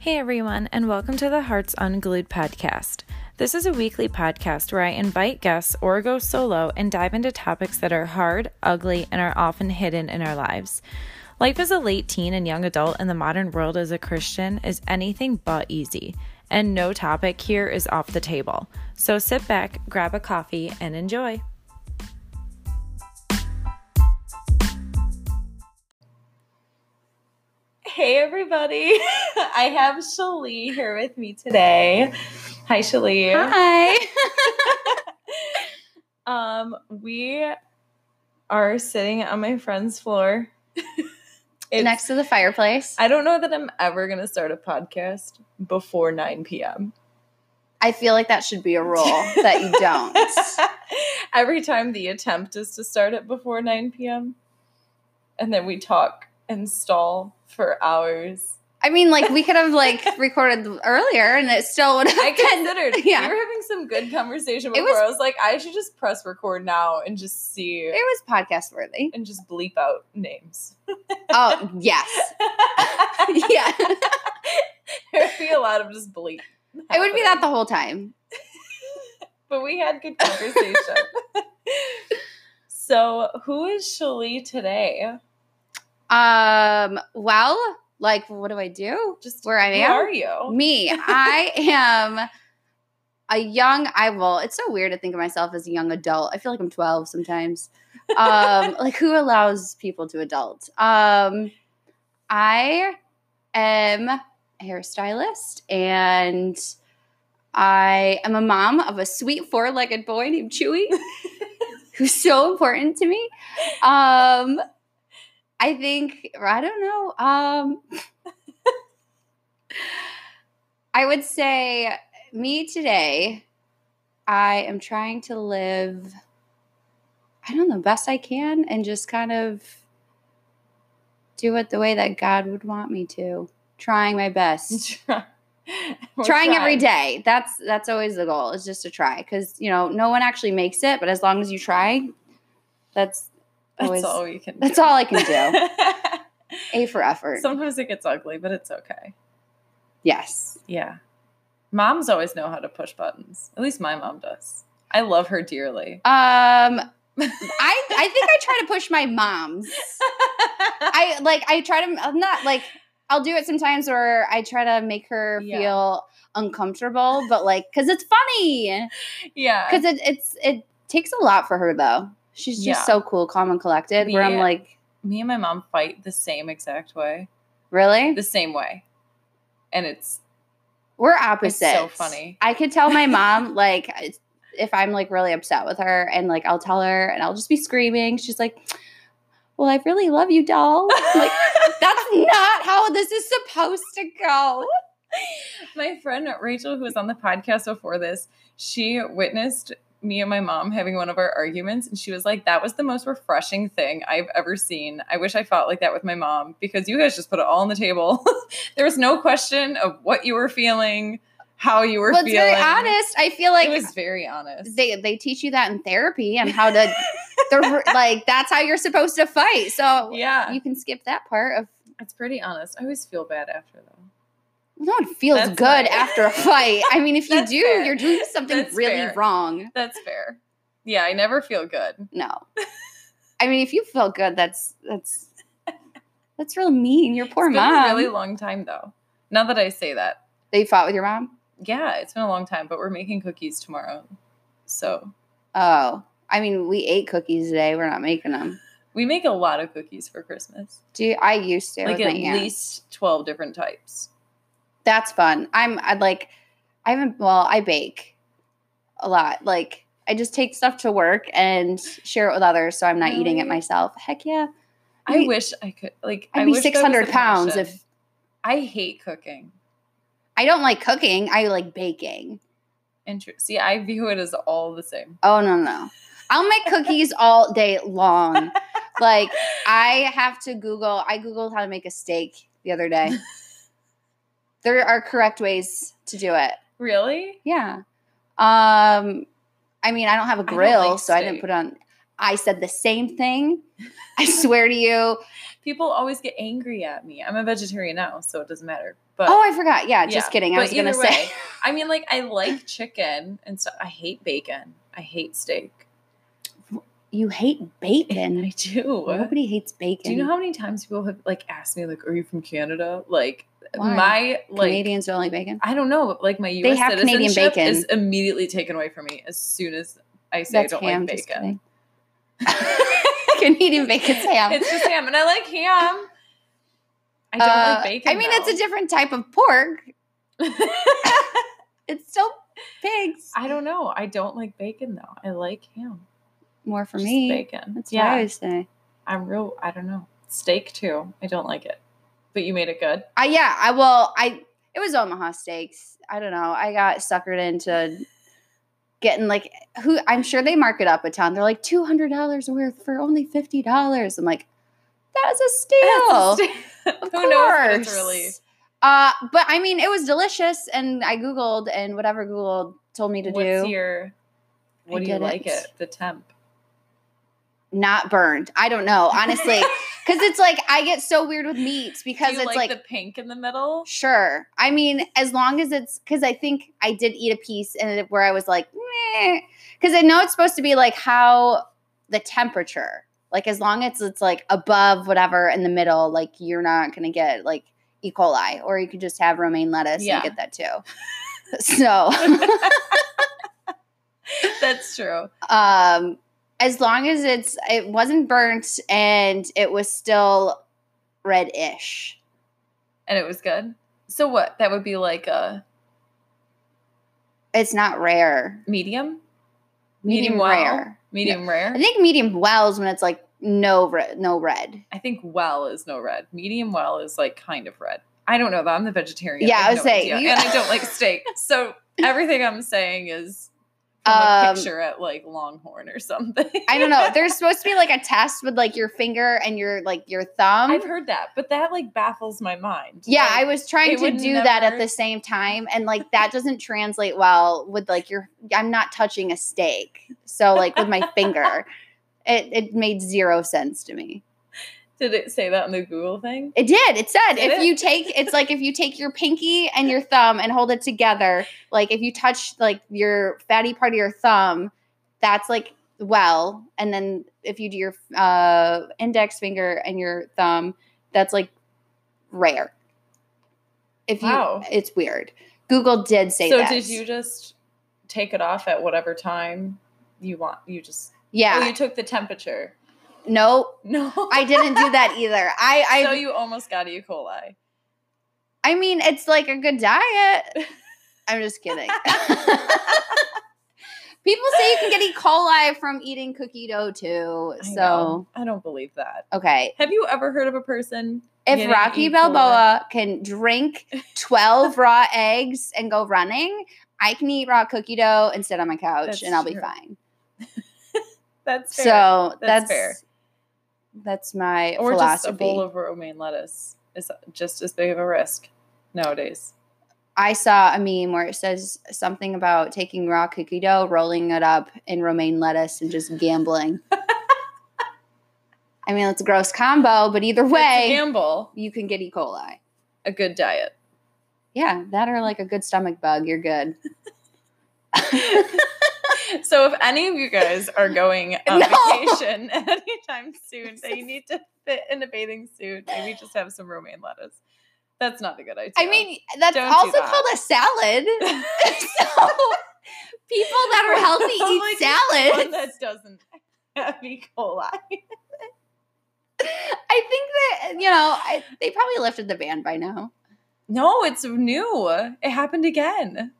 Hey everyone, and welcome to the Hearts Unglued podcast. This is a weekly podcast where I invite guests or go solo and dive into topics that are hard, ugly, and are often hidden in our lives. Life as a late teen and young adult in the modern world as a Christian is anything but easy, and no topic here is off the table. So sit back, grab a coffee, and enjoy. Hey everybody, I have Shalee here with me today. Hi Shalee. Hi. Um, we are sitting on my friend's floor. It's- Next to the fireplace. I don't know that I'm ever gonna start a podcast before 9 p.m. I feel like that should be a rule that you don't. Every time the attempt is to start it before 9 p.m. And then we talk and stall for hours. I mean, like we could have like recorded earlier, and it still would have I been. considered yeah. we were having some good conversation It before. was- I was like, I should just press record now and just see It was podcast worthy. and just bleep out names. Oh yes, yeah. there would be a lot of just bleep. It would be that the whole time. but we had good conversation. so, who is Shalee today? Um. Well, like, what do I do? Just Where I who am? are you? Me. I am a young. I will. It's so weird to think of myself as a young adult. I feel like I'm 12 sometimes. Um, like who allows people to adult? Um, I am a hairstylist and I am a mom of a sweet four-legged boy named Chewy, who's so important to me. Um, I think I don't know. Um, I would say me today. I am trying to live. I don't know best I can and just kind of do it the way that God would want me to. Trying my best. We're trying every day. That's that's always the goal. Is just to try cuz you know, no one actually makes it, but as long as you try, that's always That's all we can. that's do. all I can do. A for effort. Sometimes it gets ugly, but it's okay. yes. Yeah. Moms always know how to push buttons. At least my mom does. I love her dearly. Um I I think I try to push my moms. I like I try to I'm not like I'll do it sometimes where I try to make her Yeah. feel uncomfortable, but like cuz it's funny. yeah. Cuz it it's it takes a lot for her though. She's just Yeah. so cool, calm and collected where I'm like, Me and my mom fight the same exact way. really? The same way. And it's We're opposite. so funny. I could tell my mom like if I'm like really upset with her and like I'll tell her and I'll just be screaming. She's like, "Well, I really love you, doll." Like, that's not how this is supposed to go. my friend Rachel, who was on the podcast before this, she witnessed me and my mom having one of our arguments, and she was like, "That was the most refreshing thing I've ever seen. I wish I fought like that with my mom because you guys just put it all on the table. there was no question of what you were feeling, how you were Well, it's feeling. very honest. I feel like it was very honest. they they teach you that in therapy and how to like that's how you're supposed to fight. So yeah, you can skip that part of it's pretty honest. I always feel bad after though. No one feels That's good after a fight. I mean, if you do, fair. you're doing something That's really fair. wrong. That's fair. Yeah, I never feel good. No. I mean, if you feel good, that's that's that's real mean. Your poor it's been mom. a really long time though. Now that I say that, they fought with your mom. yeah, it's been a long time, but we're making cookies tomorrow. So Oh, I mean, we ate cookies today. We're not making them. we make a lot of cookies for Christmas. Do you, I used to like at least 12 different types. That's fun. I'm I'd like I haven't well, I bake a lot. Like I just take stuff to work and share it with others so I'm not eating it myself. Heck yeah. I Wait. wish I could like I'd I be was 600 pounds if I hate cooking. I don't like cooking. I like baking. Inter- See, I view it as all the same. Oh no, no. I'll make cookies all day long. Like I have to Google. I googled how to make a steak the other day. there are correct ways to do it. Really? Yeah. Um, I mean, I don't have a grill, like so I didn't put on. I said the same thing. I swear to you. People always get angry at me. I'm a vegetarian now, so it doesn't matter. But oh, I forgot. Yeah, just yeah. kidding. I But was gonna say. I mean, like I like chicken and stuff. I hate bacon. I hate steak. You hate bacon. I do. Nobody hates bacon. Do you know how many times people have like asked me like, "Are you from Canada?" Like Why? my like Canadians don't like bacon? I don't know, like my They U.S. have Canadian bacon. is immediately taken away from me as soon as I say That's I don't ham. like bacon. Canadian bacon's ham. It's just ham, and I like ham. I don't Uh, like bacon. I mean, it's a different type of pork. It's still pigs. I don't know. I don't like bacon though. I like ham. More for Just me. bacon. That's yeah, what I always say. I'm real. I don't know. Steak too. I don't like it, but you made it good. I yeah. I well. I it was Omaha Steaks. I don't know. I got suckered into getting like who. I'm sure they mark it up a ton. They're like two hundred dollars worth for only fifty dollars. I'm like, that's a steal. Who Of knows what it's course. really? Uh, but I mean, it was delicious, and I googled, and whatever Google told me to What's do, your? What I do you like it? The temp. Not burned. I don't know, honestly, because it's like I get so weird with meats because it's like, like the pink in the middle? Sure. I mean, as long as it's because I think I did eat a piece and where I was like, because I know it's supposed to be like how the temperature, like as long as it's like above whatever in the middle, like you're not gonna get like E. coli, or you could just have romaine lettuce Yeah. and get that too. so, That's true. um, as long as it's it wasn't burnt and it was still red-ish. And it was good. So what? That would be like a It's not rare. medium, Medium, well? rare. medium rare. I think medium wells when it's like no red, no red. I think well is no red. Medium well is like kind of red. I don't know though. I'm the vegetarian. Yeah, I, I was no saying, you- and I don't like steak. So everything I'm saying is from a Um, picture at like Longhorn or something. I don't know. There's supposed to be like a test with like your finger and your like your thumb. I've heard that, but that like baffles my mind. yeah, Like, I was trying to do that at the same time, and like that doesn't translate well with like your. I'm not touching a steak, so like with my finger, it it made zero sense to me. Did it say that in the Google thing? It did. It said Did if it? you take it's like if you take your pinky and your thumb and hold it together, like if you touch like your fatty part of your thumb, that's like well, and then if you do your uh index finger and your thumb, that's like rare. If you Wow. it's weird. Google did say so that. did you just take it off at whatever time you want? You just Yeah. Oh, you took the temperature. No, No, I didn't do that either. I I so you almost got E. coli. I mean, it's like a good diet. I'm just kidding. People say you can get E. coli from eating cookie dough too. I So, know. I don't believe that. okay. Have you ever heard of a person? If Rocky E. Balboa can drink 12 raw eggs and go running, I can eat raw cookie dough and sit on my couch That's and I'll be fine. That's fair. So That's that's, fair. That's my or just a bowl of romaine lettuce is just as big of a risk nowadays. I saw a meme where it says something about taking raw cookie dough, rolling it up in romaine lettuce, and just gambling. I mean, it's a gross combo, but either way, gamble, you can get E. coli. a good diet. Yeah, that or like a good stomach bug, you're good. so if any of you guys are going on No. vacation anytime soon, that you need to fit in a bathing suit, maybe just have some romaine lettuce. That's not a good idea. I mean, that's Don't also that. called a salad. so people that are healthy eat salads. one that doesn't have E. coli. I think that you know I, they probably lifted the ban by now. No, it's new. It happened again.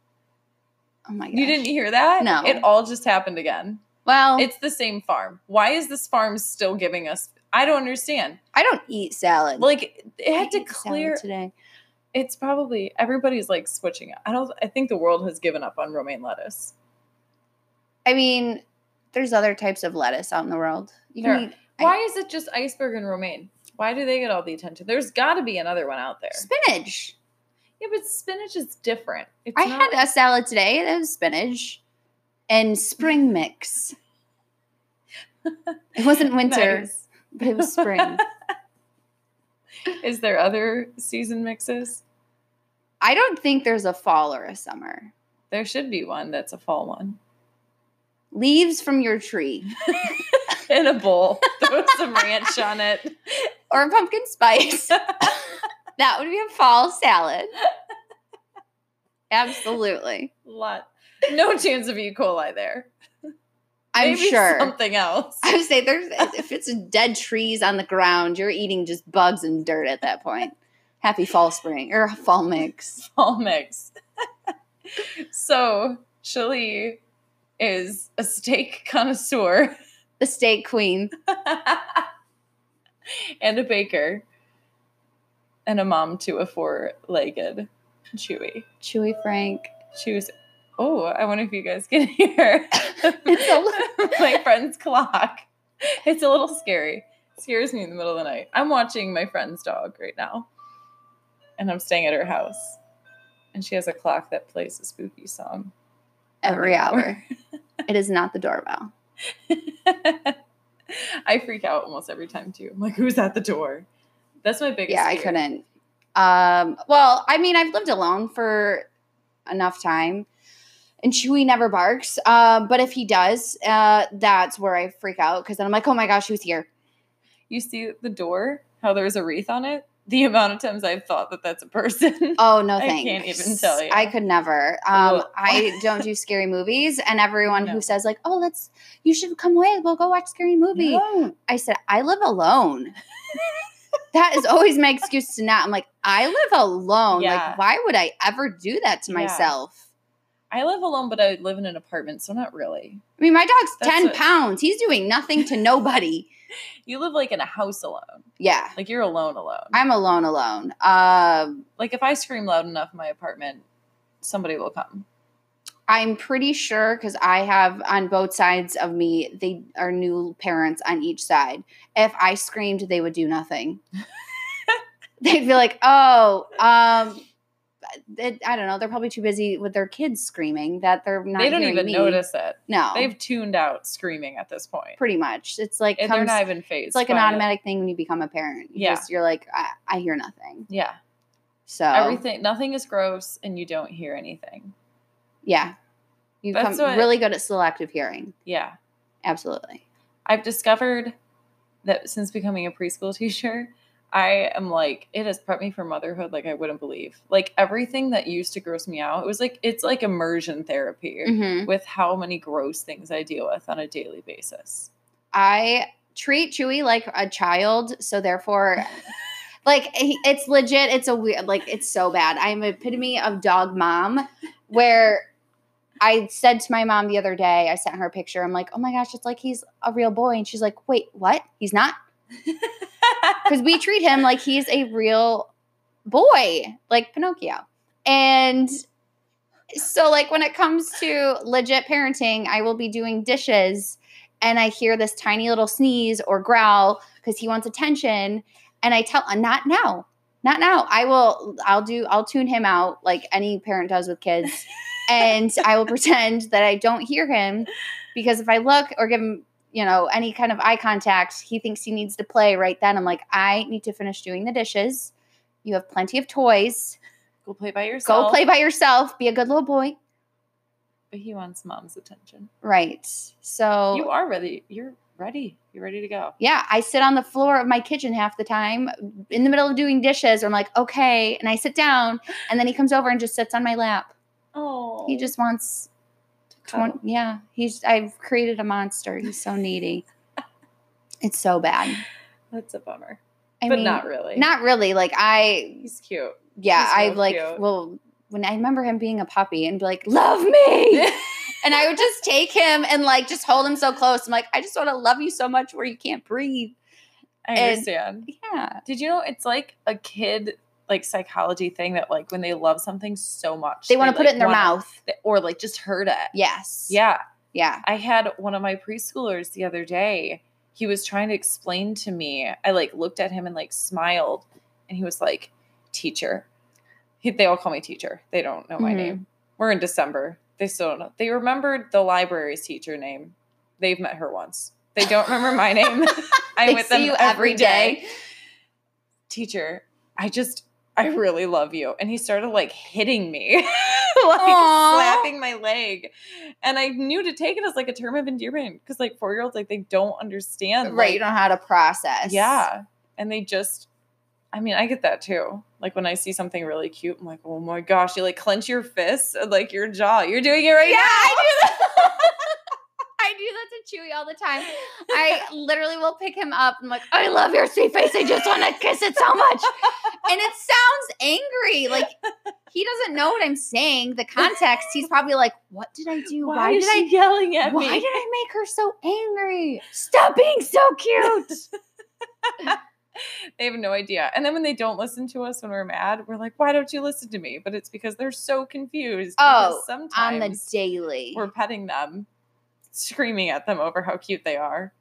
Oh my god! You didn't hear that? No. It all just happened again. Well, It's the same farm. Why is this farm still giving us? I don't understand. I don't eat salad. Like it I had to ate salad clear. today. It's probably everybody's like switching. I don't. I think the world has given up on romaine lettuce. I mean, there's other types of lettuce out in the world. You can eat I- Why is it just iceberg and romaine? Why do they get all the attention? There's got to be another one out there. spinach. Yeah, but spinach is different. It's I not- had a salad today. That was spinach and spring mix. It wasn't winter, Nice. but it was spring. Is there other season mixes? I don't think there's a fall or a summer. There should be one that's a fall one. Leaves from your tree In a bowl. Throw some ranch on it. or pumpkin spice. that would be a fall salad. Absolutely. Lot. No chance of E. coli there. I'm Maybe sure. something else. I would say there's if it's dead trees on the ground, you're eating just bugs and dirt at that point. Happy fall spring or fall mix. Fall mix. so Shelly is a steak connoisseur The steak queen. and a baker and a mom to a four-legged Chewy. Chewy Frank. She was. Oh, I wonder if you guys can hear my friend's clock. It's a little scary. It scares me in the middle of the night. I'm watching my friend's dog right now, and I'm staying at her house, and she has a clock that plays a spooky song Every hour. It is not the doorbell. I freak out almost every time too. I'm like, who's at the door? That's my biggest. Yeah, I couldn't. Um, well, I mean, I've lived alone for enough time, and Chewy never barks. Um, but if he does, uh, that's where I freak out because then I'm like, oh my gosh, who's here? You see the door? How there's a wreath on it? The amount of times I've thought that that's a person. Oh no, I can't even tell you. I could never. Um, I don't do scary movies, and everyone No. who says like, "Oh, let's," you should come away. We'll go watch scary movie. No. I said, I live alone. that is always my excuse to not. I'm like, I live alone. Yeah. Like, why would I ever do that to Yeah. myself? I live alone, but I live in an apartment, so not really. I mean, my dog's That's 10 what- pounds. He's doing nothing to nobody. You live like in a house alone. Yeah. Like you're alone, alone. I'm alone, alone. Um, like if I scream loud enough in my apartment, somebody will come. I'm pretty sure because I have on both sides of me, they are new parents on each side. If I screamed, they would do nothing. They'd be like, oh, um, it, I don't know. They're probably too busy with their kids screaming that they're not. they don't even me. notice it. No, They've tuned out screaming at this point. pretty much. It's like And they're not even phased. it's like an by it. automatic thing when you become a parent. You Yeah. just, you're like, I, I hear nothing. Yeah. So Everything nothing is gross and you don't hear anything. yeah, you become what- really good at selective hearing. Yeah. Absolutely. I've discovered that since becoming a preschool teacher, I am like, it has prepped me for motherhood like I wouldn't believe. Like everything that used to gross me out, it was like it's like immersion therapy Mhm. with how many gross things I deal with on a daily basis. I treat Chewy like a child, so therefore, like it's legit. It's a weird, like it's so bad. I'm an epitome of dog mom, where I said to my mom the other day, I sent her a picture. I'm like, oh my gosh, it's like he's a real boy, and she's like, wait, what? He's not? Because we treat him like he's a real boy, like Pinocchio, and. So, like, when it comes to legit parenting, I will be doing dishes and I hear this tiny little sneeze or growl because he wants attention. And I tell, not now, not now. I will, I'll do, I'll tune him out like any parent does with kids. and I will pretend that I don't hear him because if I look or give him, you know, any kind of eye contact, he thinks he needs to play right then. I'm like, I need to finish doing the dishes. You have plenty of toys. Go play by yourself. Go play by yourself. Be a good little boy. But he wants mom's attention. Right. So You are ready. You're ready. You're ready to go. Yeah, I sit on the floor of my kitchen half the time in the middle of doing dishes. I'm like, okay. And I sit down, and then he comes over and just sits on my lap. Oh. He just wants 20. Yeah, he's, I've created a monster. He's so needy. It's so bad. That's a bummer. I but mean, not really. Not really. Like, I, He's cute. yeah, He's I real like, cute. well, when I remember him being a puppy and be like, love me. and I would just take him and like just hold him so close. I'm like, I just want to love you so much where you can't breathe. I And- understand. Yeah. Did you know it's like a kid like psychology thing that like when they love something so much They want to put like, it in their wanna- mouth. or like just hurt it. Yes. Yeah. Yeah. I had one of my preschoolers the other day. He was trying to explain to me. I like looked at him and like smiled, and he was like, "Teacher." He, they all call me teacher. They don't know my Mhm. name. We're in December. They still don't know. They remembered the library's teacher name. They've met her once. They don't remember my name. I'm with see them every day. day. Teacher, I just I really love you. And he started like hitting me, like Aw. slapping my leg. And I knew to take it as like a term of endearment because like four year olds, like they don't understand. right. like- You don't know how to process. yeah. And they just, I mean, I get that too. Like when I see something really cute, I'm like, oh my gosh, you like clench your fists and like your jaw. You're doing it right Yeah, now. I do that. I do that to Chewy all the time. I literally will pick him up and like, I love your sweet face. I just want to kiss it so much. And it sounds angry. Like he doesn't know what I'm saying. The context, he's probably like, What did I do? Why, Why, is did she yelling at why me? Why did I make her so angry? Stop being so cute. they have no idea. And then when they don't listen to us when we're mad, we're like, why don't you listen to me? But it's because they're so confused. Oh, because On the daily. we're petting them, screaming at them over how cute they are.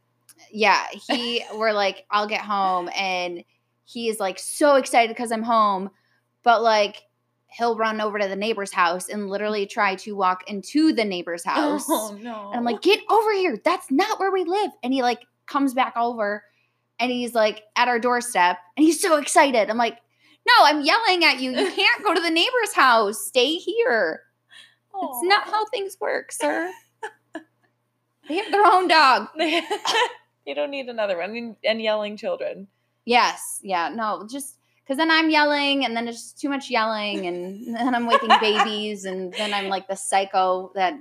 yeah, he we're like, I'll get home and he is like so excited because I'm home, but like he'll run over to the neighbor's house and literally try to walk into the neighbor's oh, house. Oh no. And I'm like, get over here. That's not where we live. And he like comes back over and he's like at our doorstep and he's so excited. I'm like, no, I'm yelling at you. You can't go to the neighbor's house. Stay here. It's not how things work, sir. they have their own dog. they they don't need another one. And yelling children. Yes. Yeah. No, just because then I'm yelling and then it's just too much yelling and then I'm waking babies and then I'm like the psycho that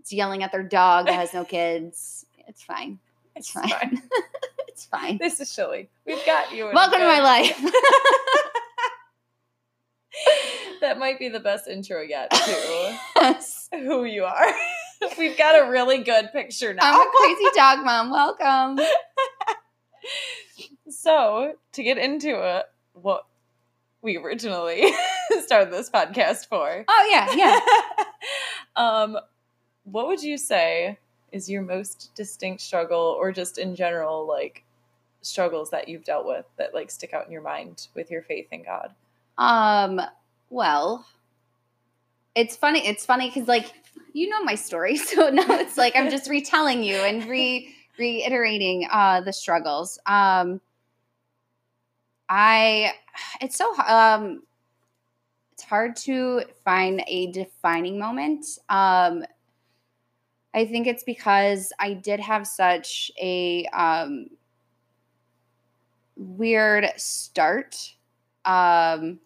is yelling at their dog that has no kids. It's fine. It's fine. it's fine. This is Shilly. We've got you. Welcome to my life. that might be the best intro yet to Yes. who you are. We've got a really good picture now. I'm a crazy dog mom. Welcome. So, to get into it, what we originally started this podcast for. Oh yeah, yeah. um, what would you say is your most distinct struggle, or just in general, like struggles that you've dealt with that like stick out in your mind with your faith in God? Um, well, it's funny. It's funny because like you know my story, so now it's like I'm just retelling you and re reiterating uh the struggles. Um, I it's so um it's hard to find a defining moment. Um, I think it's because I did have such a um weird start um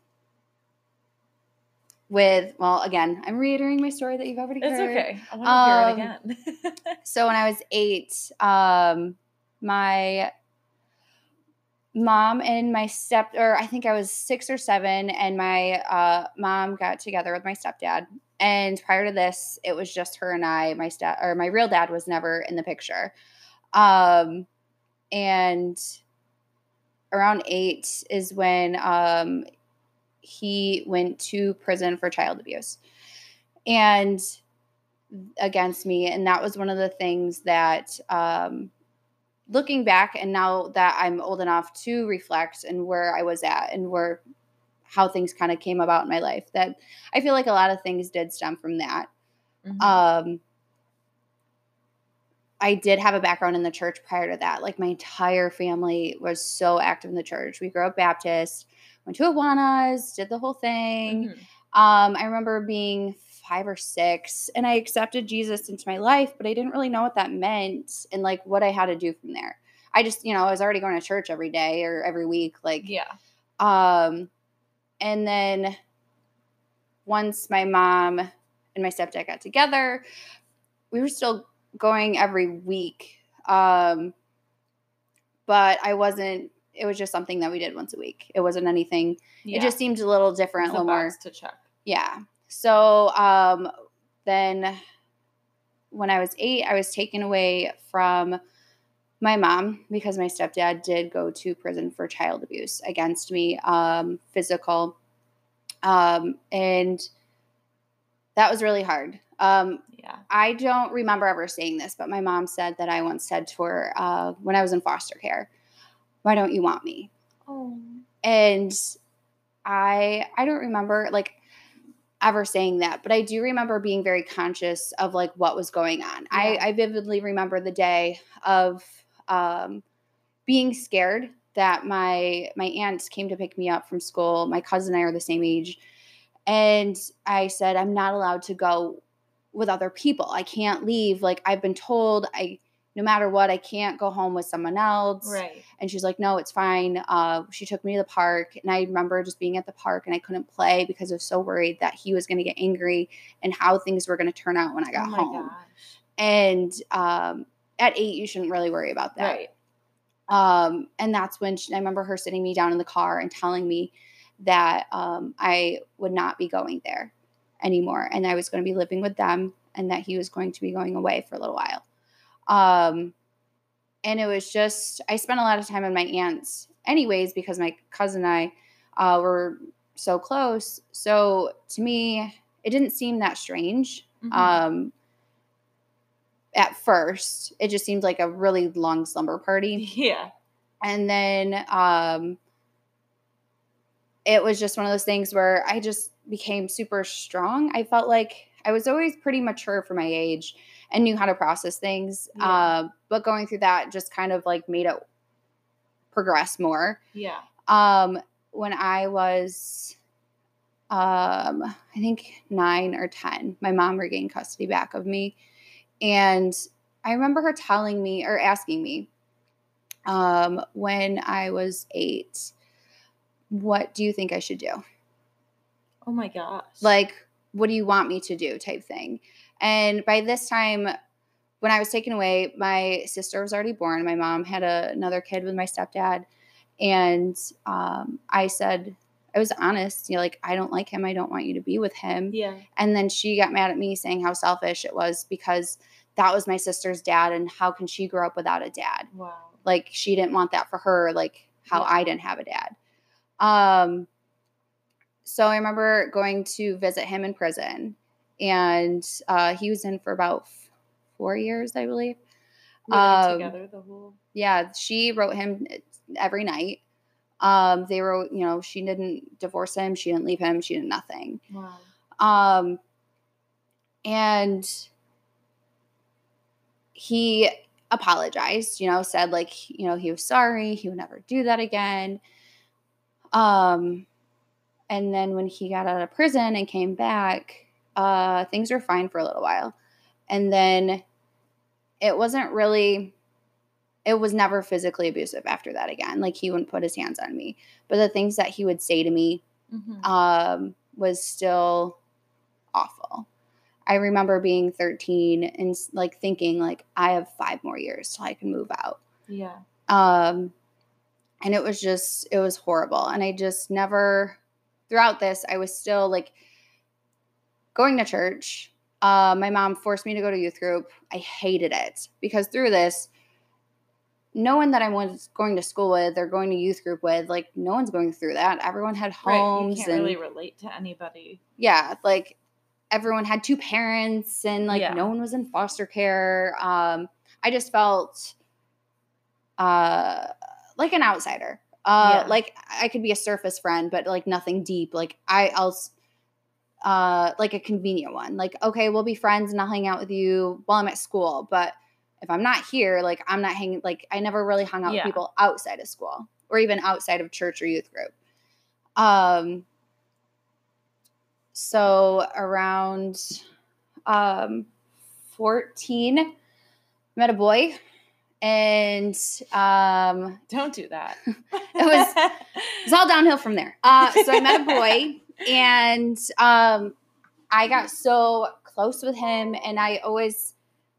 with well again i'm reiterating my story that you've already It's heard okay. I want to hear Um, it again. so when i was eight um my mom and my step or i think i was six or seven and my uh mom got together with my stepdad. And prior to this it was just her and i my step or my real dad was never in the picture. Um and around eight is when um he went to prison for child abuse. And against me and that was one of the things that um looking back and now that i'm old enough to reflect and where i was at and where how things kind of came about in my life that i feel like a lot of things did stem from that Mhm. um I did have a background in the church prior to that. Like my entire family was so active in the church. We grew up Baptist, went to Awanas, did the whole thing. Mhm. Um, I remember being five or six and I accepted Jesus into my life, but I didn't really know what that meant and like what I had to do from there. I just, you know, I was already going to church every day or every week. Like, Yeah. um, and then once my mom and my stepdad got together, we were still going every week. Um, but I wasn't, it was just something that we did once a week. It wasn't anything, yeah. it just seemed a little different, It's a a little more. to check. Yeah. So um, then when I was eight, I was taken away from my mom because my stepdad did go to prison for child abuse against me, um, physical. Um, and that was really hard. Um, Yeah. I don't remember ever saying this, but my mom said that I once said to her uh, when I was in foster care, Why don't you want me? Oh. and i i don't remember like ever saying that but i do remember being very conscious of like what was going on i i vividly remember the day of um being scared that my my aunt came to pick me up from school. My cousin and I are the same age. And I said, I'm not allowed to go with other people. I can't leave. Like I've been told I no matter what, I can't go home with someone else. Right. And she's like, no, it's fine. Uh, she took me to the park. And I remember just being at the park and I couldn't play because I was so worried that he was going to get angry and how things were going to turn out when I got oh my home. gosh. And um, at eight, you shouldn't really worry about that. Right. Um, and that's when she, I remember her sitting me down in the car and telling me that um, I would not be going there anymore and I was going to be living with them and that he was going to be going away for a little while. Um, and it was just, I spent a lot of time with my aunts, anyways, because my cousin and I uh, were so close. So to me, it didn't seem that strange. Mhm. Um, at first, it just seemed like a really long slumber party yeah. and then um it was just one of those things where i just became super strong i felt like i was always pretty mature for my age and knew how to process things Yeah. uh, but going through that just kind of like made it progress more Yeah. um when i was um i think 9 or 10 my mom regained custody back of me and i remember her telling me or asking me um when i was 8 what do you think i should do Oh my gosh. like what do you want me to do type thing and by this time when i was taken away my sister was already born. My mom had a, another kid with my stepdad. And um, i said i was honest you know like i don't like him. I don't want you to be with him. Yeah. and then she got mad at me saying how selfish it was because that was my sister's dad and how can she grow up without a dad? Wow. like she didn't want that for her like how Yeah. i didn't have a dad. Um so i remember going to visit him in prison and uh, he was in for about f- four years i believe Um, together the whole. yeah she wrote him every night um they wrote you know she didn't divorce him she didn't leave him she did nothing Wow. um and he apologized you know said like you know he was sorry he would never do that again um and then when he got out of prison and came back uh things were fine for a little while and then it wasn't really it was never physically abusive after that again like he wouldn't put his hands on me but the things that he would say to me Mhm. um, was still awful. I remember being 13 and like thinking like I have five more years till I can move out. yeah. Um, and it was just it was horrible. And I just never throughout this I was still like going to church. Uh, my mom forced me to go to youth group. I hated it because through this, no one that I was going to school with or going to youth group with, like no one's going through that. Everyone had Right. homes You can't and really relate to anybody. yeah, like everyone had two parents and like Yeah. no one was in foster care. Um, I just felt uh like an outsider. Uh Yeah. like I could be a surface friend, but like nothing deep. Like I I'll uh like a convenient one. Like, okay, we'll be friends and I'll hang out with you while I'm at school. But if I'm not here, like I'm not hanging like I never really hung out Yeah. with people outside of school or even outside of church or youth group. Um so around um 14 met a boy and um Don't do that. It was- it's all downhill from there uh so i met a boy and um i got so close with him and i always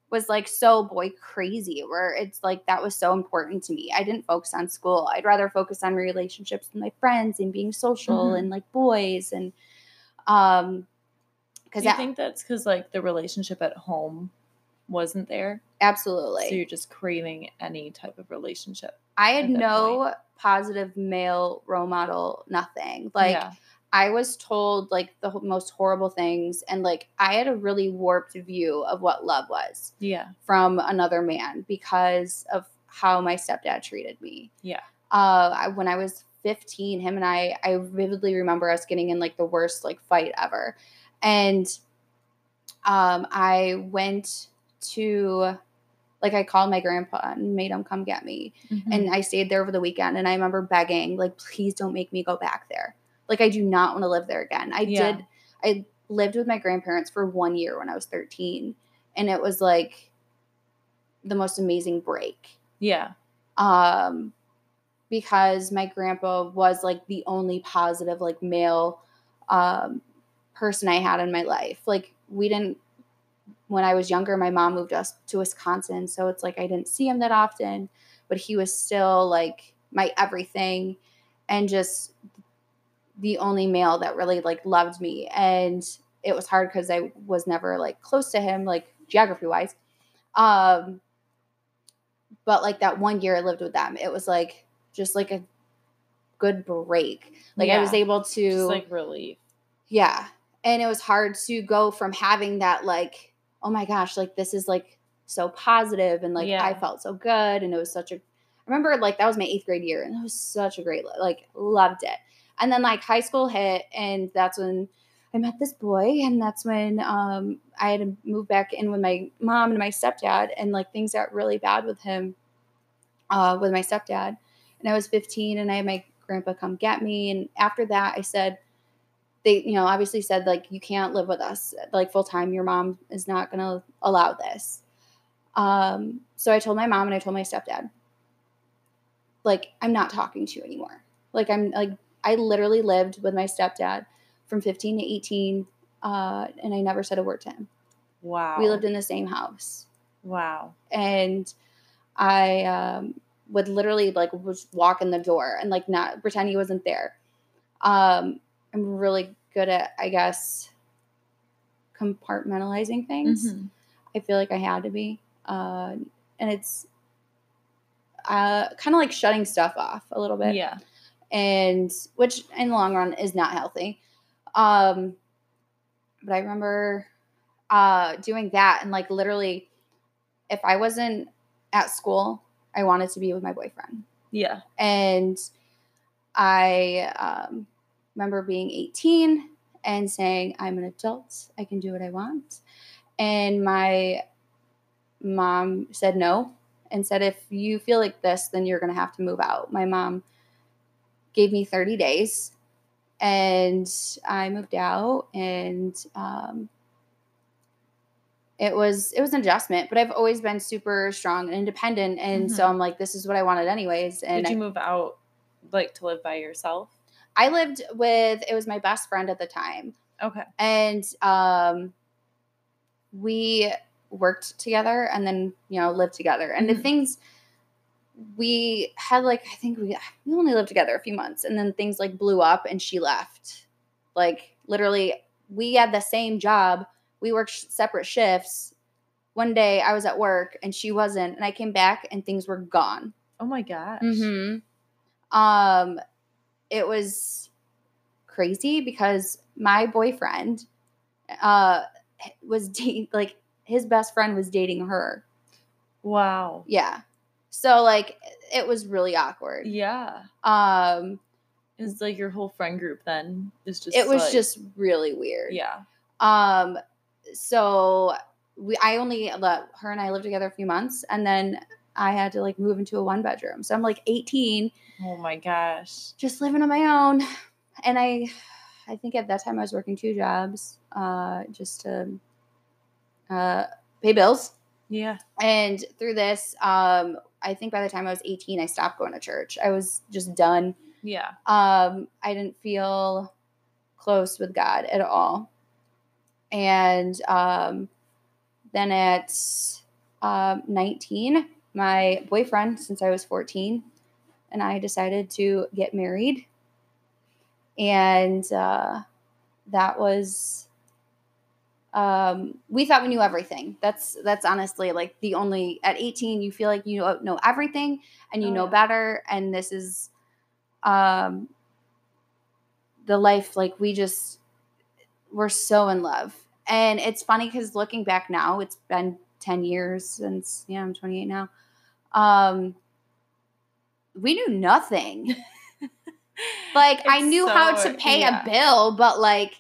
was like so boy crazy where it's like that was so important to me i didn't focus on school i'd rather focus on relationships with my friends and being social Mhm. and like boys and um because I think that's because like the relationship at home wasn't there? absolutely So you're just craving any type of relationship. i had no positive male role model nothing like yeah. I was told like the most horrible things, and like I had a really warped view of what love was Yeah. from another man because of how my stepdad treated me. Yeah. Uh, I, when I was 15, him and I, I vividly remember us getting in like the worst like fight ever, and um, I went to Like I called my grandpa and made him come get me. Mhm. And I stayed there over the weekend and I remember begging, like, please don't make me go back there. Like I do not want to live there again. I Yeah. did I lived with my grandparents for one year when I was 13. And it was like the most amazing break. yeah. Um because my grandpa was like the only positive like male um person I had in my life. Like we didn't when I was younger, my mom moved us to Wisconsin, so it's like I didn't see him that often, but he was still like my everything and just the only male that really like loved me and it was hard cuz I was never like close to him like geography wise. Um but like that one year I lived with them, it was like just like a good break. Like I was able to Just like relief. yeah. And it was hard to go from having that like, oh my gosh, like this is like so positive and like I felt so good and it was such a I remember like that was my 8th grade year and it was such a great like loved it. And then like high school hit and that's when I met this boy and that's when um I had to move back in with my mom and my stepdad and like things got really bad with him uh with my stepdad. And I was 15 and I had my grandpa come get me and after that I said they you know obviously said like you can't live with us like full time your mom is not to allow this. Um so i told my mom and i told my stepdad like i'm not talking to you anymore. Like i'm like i literally lived with my stepdad from 15 to 18 uh and i never said a word to him Wow. we lived in the same house Wow. and I um, would literally like was walk in the door and like not pretend he wasn't there. Um, I'm really good at, I guess, compartmentalizing things. Mhm. I feel like I had to be, uh, and it's uh, kind of like shutting stuff off a little bit Yeah. And which in the long run is not healthy. Um, but I remember uh, doing that and like literally, if I wasn't at school, I wanted to be with my boyfriend, Yeah. and I um, remember being 18 and saying, "I'm an adult. I can do what I want," and my mom said no and said, "If you feel like this, then you're going to have to move out." My mom gave me 30 days and I moved out and um, it was it was an adjustment but I've always been super strong and independent and so Mhm. I'm like this is what I wanted anyways and Did you I, move out like to live by yourself? I lived with it was my best friend at the time Okay. and um, we worked together and then you know lived together and the Mhm. things we had like i think we we only lived together a few months and then things like blew up and she left like literally we had the same job we worked sh- separate shifts one day i was at work and she wasn't and i came back and things were gone Oh my gosh. Mm-hmm. Um, it was crazy because my boyfriend, uh, was dating like his best friend was dating her. Wow. Yeah, so like it was really awkward. Yeah. Um, It's like your whole friend group then is just it was like- just really weird. yeah. Um, so we I only let her and I lived together a few months, and then I had to like move into a one bedroom. So I'm like 18. Oh my gosh. just living on my own and i i think at that time i was working two jobs uh just to uh pay bills Yeah. and through this um i think by the time i was 18 i stopped going to church. I was just done. Yeah. um i didn't feel close with god at all. And um then at um 19 my boyfriend since i was 14 and i decided to get married. And uh that was um we thought we knew everything. That's that's honestly like the only at 18 you feel like you know, know everything and you Oh, know yeah. better. And this is um the life like we just we're so in love. And it's funny because looking back now it's been 10 years since yeah i'm 28 now. Um we knew nothing. Like i It's knew how to pay yeah. a bill but like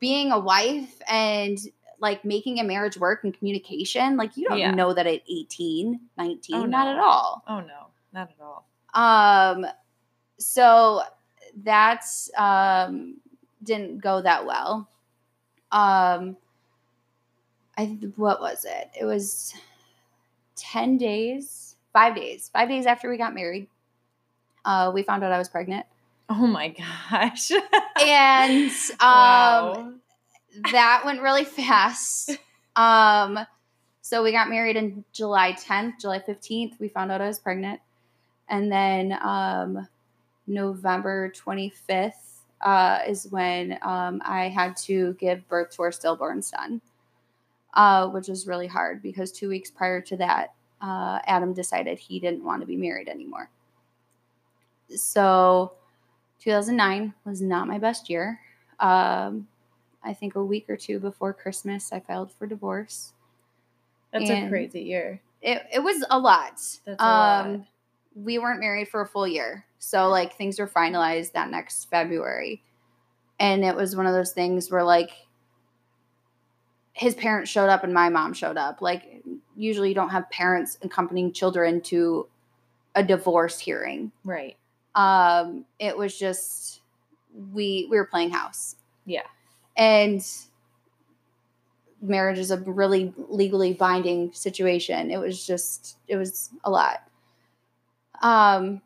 being a wife and like making a marriage work and communication, like you don't Yeah. know that at 18, 19, Oh, not no. at all. Oh no, not at all. Um, so that's um didn't go that well. Um, I what was it? It was ten days, five days, five days after we got married. Uh, we found out I was pregnant, Oh my gosh. and um, wow. That went really fast. Um, so we got married in July 10th, July 15th. We found out I was pregnant. And then um, November 25th uh, is when um, I had to give birth to our stillborn son, uh, which was really hard because two weeks prior to that, uh, Adam decided he didn't want to be married anymore. So 2009 was not my best year. Um, I think a week or two before Christmas, I filed for divorce. That's a crazy year. It, it was a lot. That's a lot. Um, we weren't married for a full year. So, like, things were finalized that next February. And it was one of those things where, like, his parents showed up and my mom showed up. Like, usually you don't have parents accompanying children to a divorce hearing. Right. Um, it was just, we, we were playing house. Yeah. And marriage is a really legally binding situation. It was just it was a lot. Um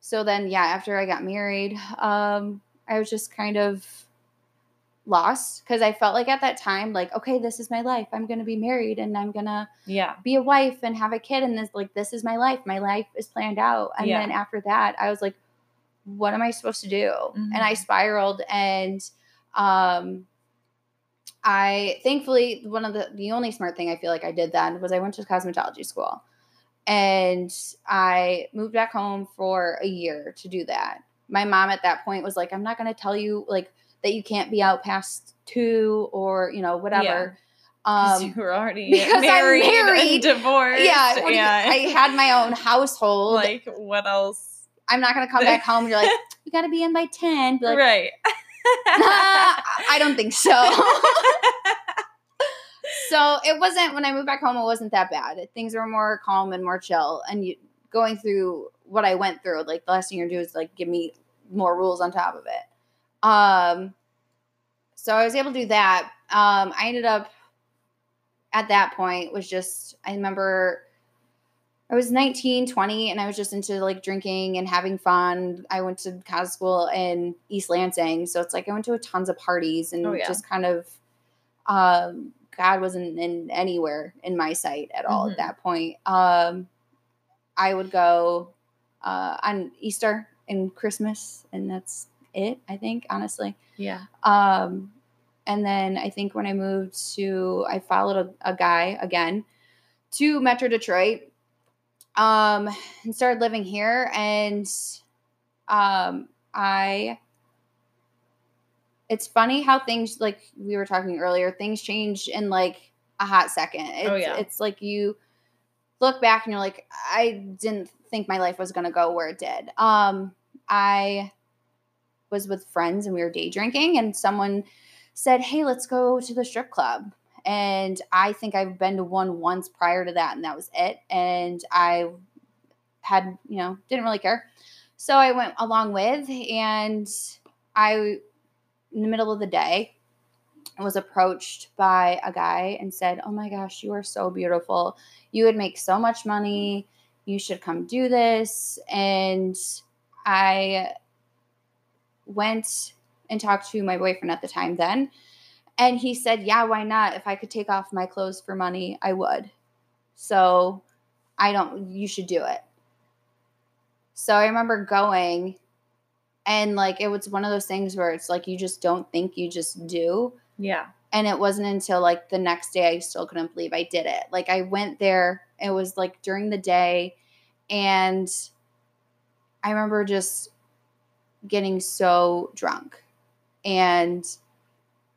so then yeah after i got married um i was just kind of lost because i felt like at that time like okay this is my life. I'm gonna be married and i'm gonna Yeah. be a wife and have a kid and this like this is my life. My life is planned out. And Yeah. then after that i was like what am i supposed to do? And i spiraled and um i thankfully one of the the only smart thing i feel like i did then was i went to cosmetology school and i moved back home for a year to do that my mom at that point was like i'm not going to tell you like that you can't be out past two or you know whatever 'Cause um you were already because I'm married, married. and divorced. yeah, and, I had my own household. like what else? I'm not gonna come back home. and You're like, you gotta be in by ten. Be like, right. I don't think so. so it wasn't when I moved back home. It wasn't that bad. Things were more calm and more chill. And you, going through what I went through, like the last thing you're gonna do is like give me more rules on top of it. Um, so I was able to do that. Um, I ended up at that point was just I remember I was 19, 20, and I was just into like drinking and having fun. I went to cos school in East Lansing. So it's like I went to a tons of parties and Oh, yeah. just kind of um God wasn't in anywhere in my sight at all Mhm. at that point. Um I would go uh on Easter and Christmas and that's it, I think, honestly. Yeah. Um, and then I think when I moved to, I followed a, a guy again to Metro Detroit, um, and started living here. And um, I, it's funny how things like we were talking earlier, things change in like a hot second. It's, Oh, yeah. it's like you look back and you're like, I didn't think my life was going to go where it did. Um, I was with friends and we were day drinking and someone said, "Hey, let's go to the strip club." And I think I've been to one once prior to that and that was it and I had, you know, didn't really care. So I went along with and I in the middle of the day was approached by a guy and said, "Oh my gosh, you are so beautiful. You would make so much money. You should come do this." And I went and talked to my boyfriend at the time then. And he said, Yeah, why not? If I could take off my clothes for money, I would. So I don't, you should do it. So I remember going and like it was one of those things where it's like you just don't think, you just do. Yeah. And it wasn't until like the next day I still couldn't believe I did it. Like I went there, it was like during the day, and I remember just getting so drunk. And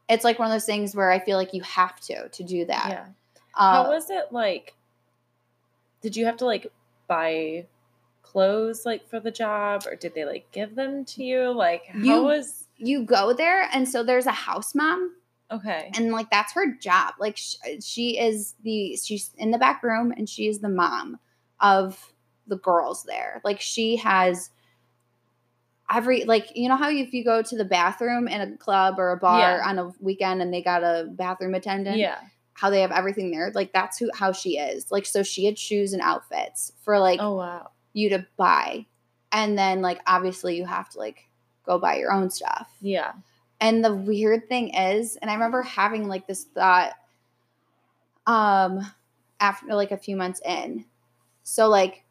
it's like one of those things where I feel like you have to to do that. Yeah. Uh, How was it like? Did you have to like buy clothes like for the job, or did they like give them to you? Like, how You- was? you go there and so there's a house mom Okay. and like that's her job like sh- she is the she's in the back room and she is the mom of the girls there like she has every like you know how if you go to the bathroom in a club or a bar Yeah. on a weekend and they got a bathroom attendant yeah. how they have everything there like that's who how she is like so she had shoes and outfits for like oh wow. you to buy and then like obviously you have to like go buy your own stuff Yeah. and the weird thing is, and I remember having like this thought um after like a few months in. So like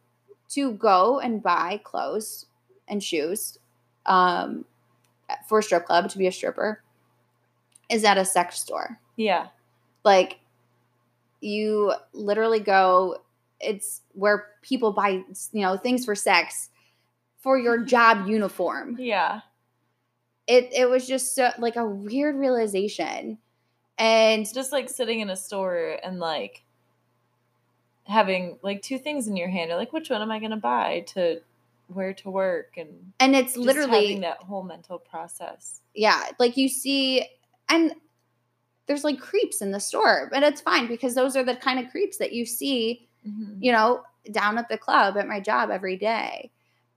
to go and buy clothes and shoes um for a strip club to be a stripper is at a sex store. Yeah. Like you literally go it's where people buy you know things for sex for your job uniform Yeah. it it was just so like a weird realization and just like sitting in a store and like having like two things in your hand. You're like, which one am I gonna buy to wear to work? And and it's literally having that whole mental process. yeah like you see and there's like creeps in the store but it's fine because those are the kind of creeps that you see Mhm. you know down at the club at my job every day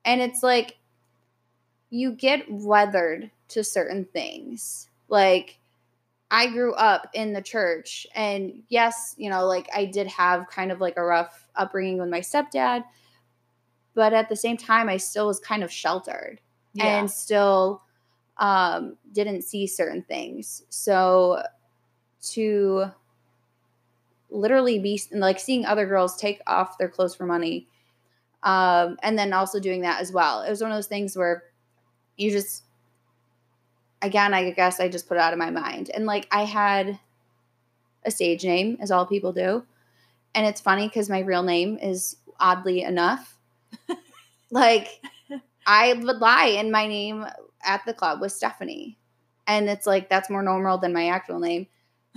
and it's like you get weathered to certain things like I grew up in the church and yes, you know, like I did have kind of like a rough upbringing with my stepdad, but at the same time I still was kind of sheltered Yeah. and still um didn't see certain things. So to literally be like seeing other girls take off their clothes for money um and then also doing that as well. It was one of those things where you just again, I guess I just put it out of my mind. And like I had a stage name, as all people do. And it's funny because my real name is oddly enough. like I would lie and my name at the club was Stephanie. And it's like that's more normal than my actual name.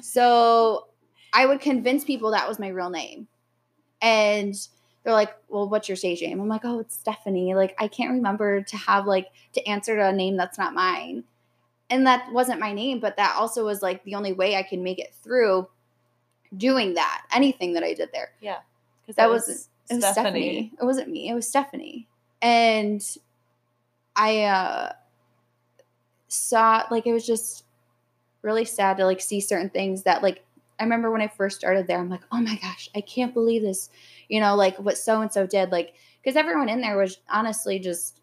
So I would convince people that was my real name. And they're like, well, what's your stage name? I'm like, oh, it's Stephanie. Like, I can't remember to have like to answer to a name that's not mine and that wasn't my name but that also was like the only way i could make it through doing that anything that i did there Yeah. Because that was it was stephanie. it wasn't me it was stephanie and i uh saw like it was just really sad to like see certain things that like i remember when i first started there i'm like oh my gosh i can't believe this you know like what so and so did like because everyone in there was honestly just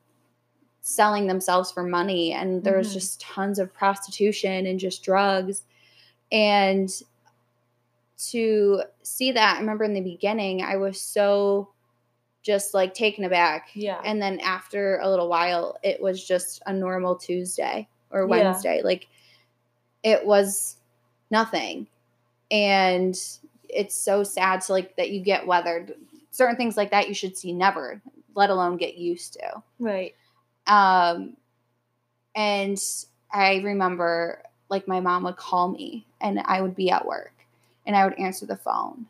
selling themselves for money and there was Mhm. just tons of prostitution and just drugs and to see that. I remember in the beginning i was so just like taken aback. Yeah. and then after a little while it was just a normal tuesday or Yeah. wednesday. Like it was nothing. And it's so sad to like that you get weathered. Certain things like that you should see never let alone get used to. Right. um, and I remember like my mom would call me and I would be at work and I would answer the phone.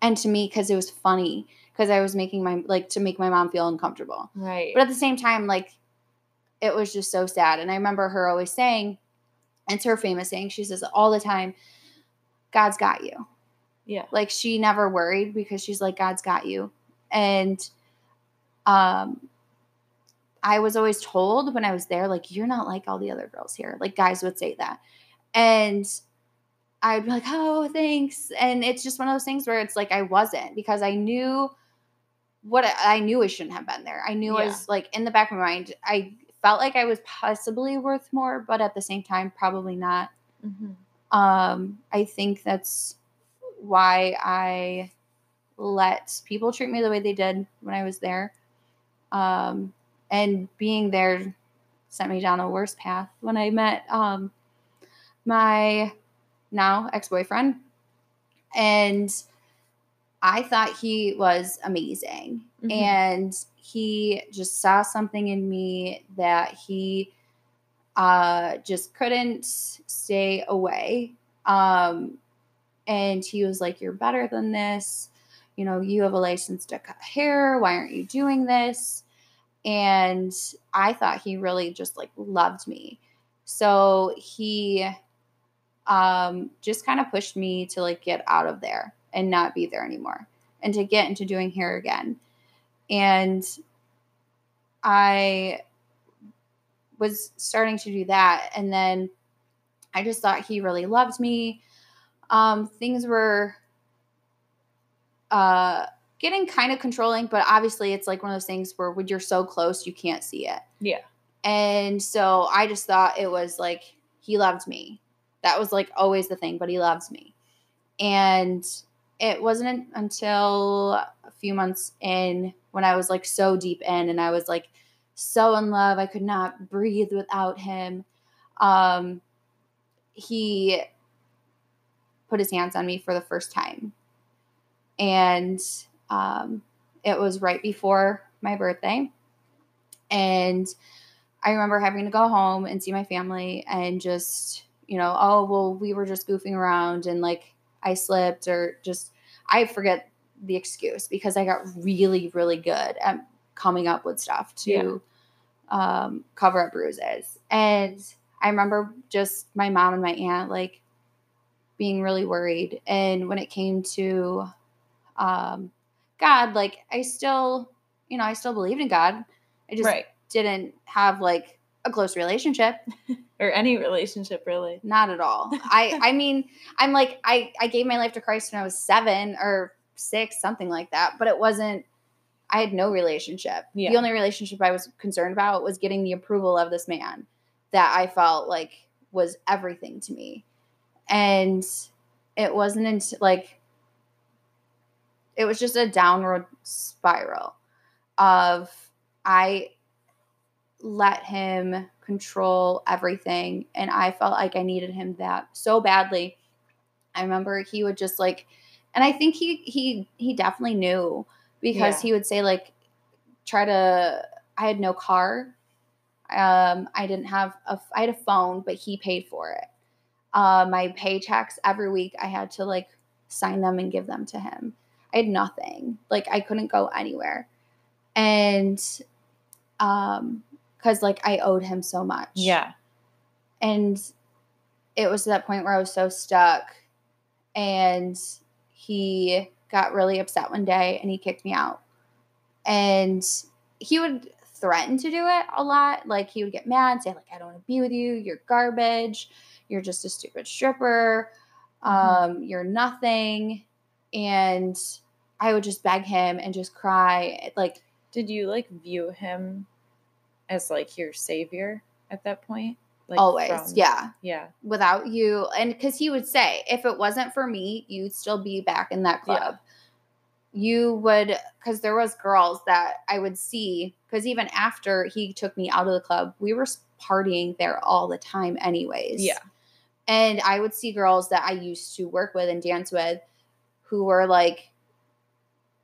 And to me, because it was funny, because I was making my, like, to make my mom feel uncomfortable. Right. But at the same time, like, it was just so sad. And I remember her always saying, and it's her famous saying, she says all the time, God's got you. yeah. Like she never worried because she's like, God's got you. And um I was always told when I was there, like, you're not like all the other girls here. Like guys would say that. And I'd be like, oh, thanks. And it's just one of those things where it's like I wasn't because I knew what I, knew I shouldn't have been there. I knew I was like in the back of my mind, I felt like I was possibly worth more, but at the same time, probably not. Hmm um i think that's why i let people treat me the way they did when i was there. Um and being there sent me down a worse path when i met um my now ex-boyfriend and i thought he was amazing Mhm. and he just saw something in me that he uh, just couldn't stay away. Um, and he was like, You're better than this. You know, you have a license to cut hair. Why aren't you doing this? And I thought he really just like loved me. So he um, just kind of pushed me to like get out of there and not be there anymore and to get into doing hair again. And I was starting to do that. And then I just thought he really loved me. Um, things were uh, getting kind of controlling, but obviously it's like one of those things where when you're so close, you can't see it. Yeah. And so I just thought it was like he loved me. That was like always the thing, but he loves me. And it wasn't until a few months in when I was like so deep in and I was like so in love. I could not breathe without him. Um, he put his hands on me for the first time. And um, it was right before my birthday. And I remember having to go home and see my family and just, you know, oh, well, we were just goofing around and like I slipped or just, I forget the excuse because I got really, really good at coming up with stuff to yeah. um, cover up bruises. And I remember just my mom and my aunt like being really worried. And when it came to um, God, like I still, you know, I still believed in God. I just right. didn't have like a close relationship or any relationship really. Not at all. I I mean, I'm like I I gave my life to Christ when I was 7 or 6, something like that, but it wasn't I had no relationship. Yeah. The only relationship I was concerned about was getting the approval of this man that I felt like was everything to me. And it wasn't until like it was just a downward spiral of I let him control everything and I felt like I needed him that so badly. I remember he would just like and I think he he he definitely knew because yeah. he would say like try to I had no car. Um I didn't have a I had a phone but he paid for it. Uh my paychecks every week I had to like sign them and give them to him. I had nothing. Like I couldn't go anywhere. And um cuz like I owed him so much. Yeah. And it was to that point where I was so stuck and he got really upset one day and he kicked me out. And he would threaten to do it a lot. Like he would get mad and say like I don't want to be with you. You're garbage. You're just a stupid stripper. Mm-hmm. Um, mm-hmm. you're nothing and I would just beg him and just cry. Like, did you like view him as like your savior at that point? Like always, from, yeah, yeah. Without you, and because he would say, if it wasn't for me, you'd still be back in that club. Yeah. You would, because there was girls that I would see. Because even after he took me out of the club, we were partying there all the time, anyways. Yeah. And I would see girls that I used to work with and dance with who were like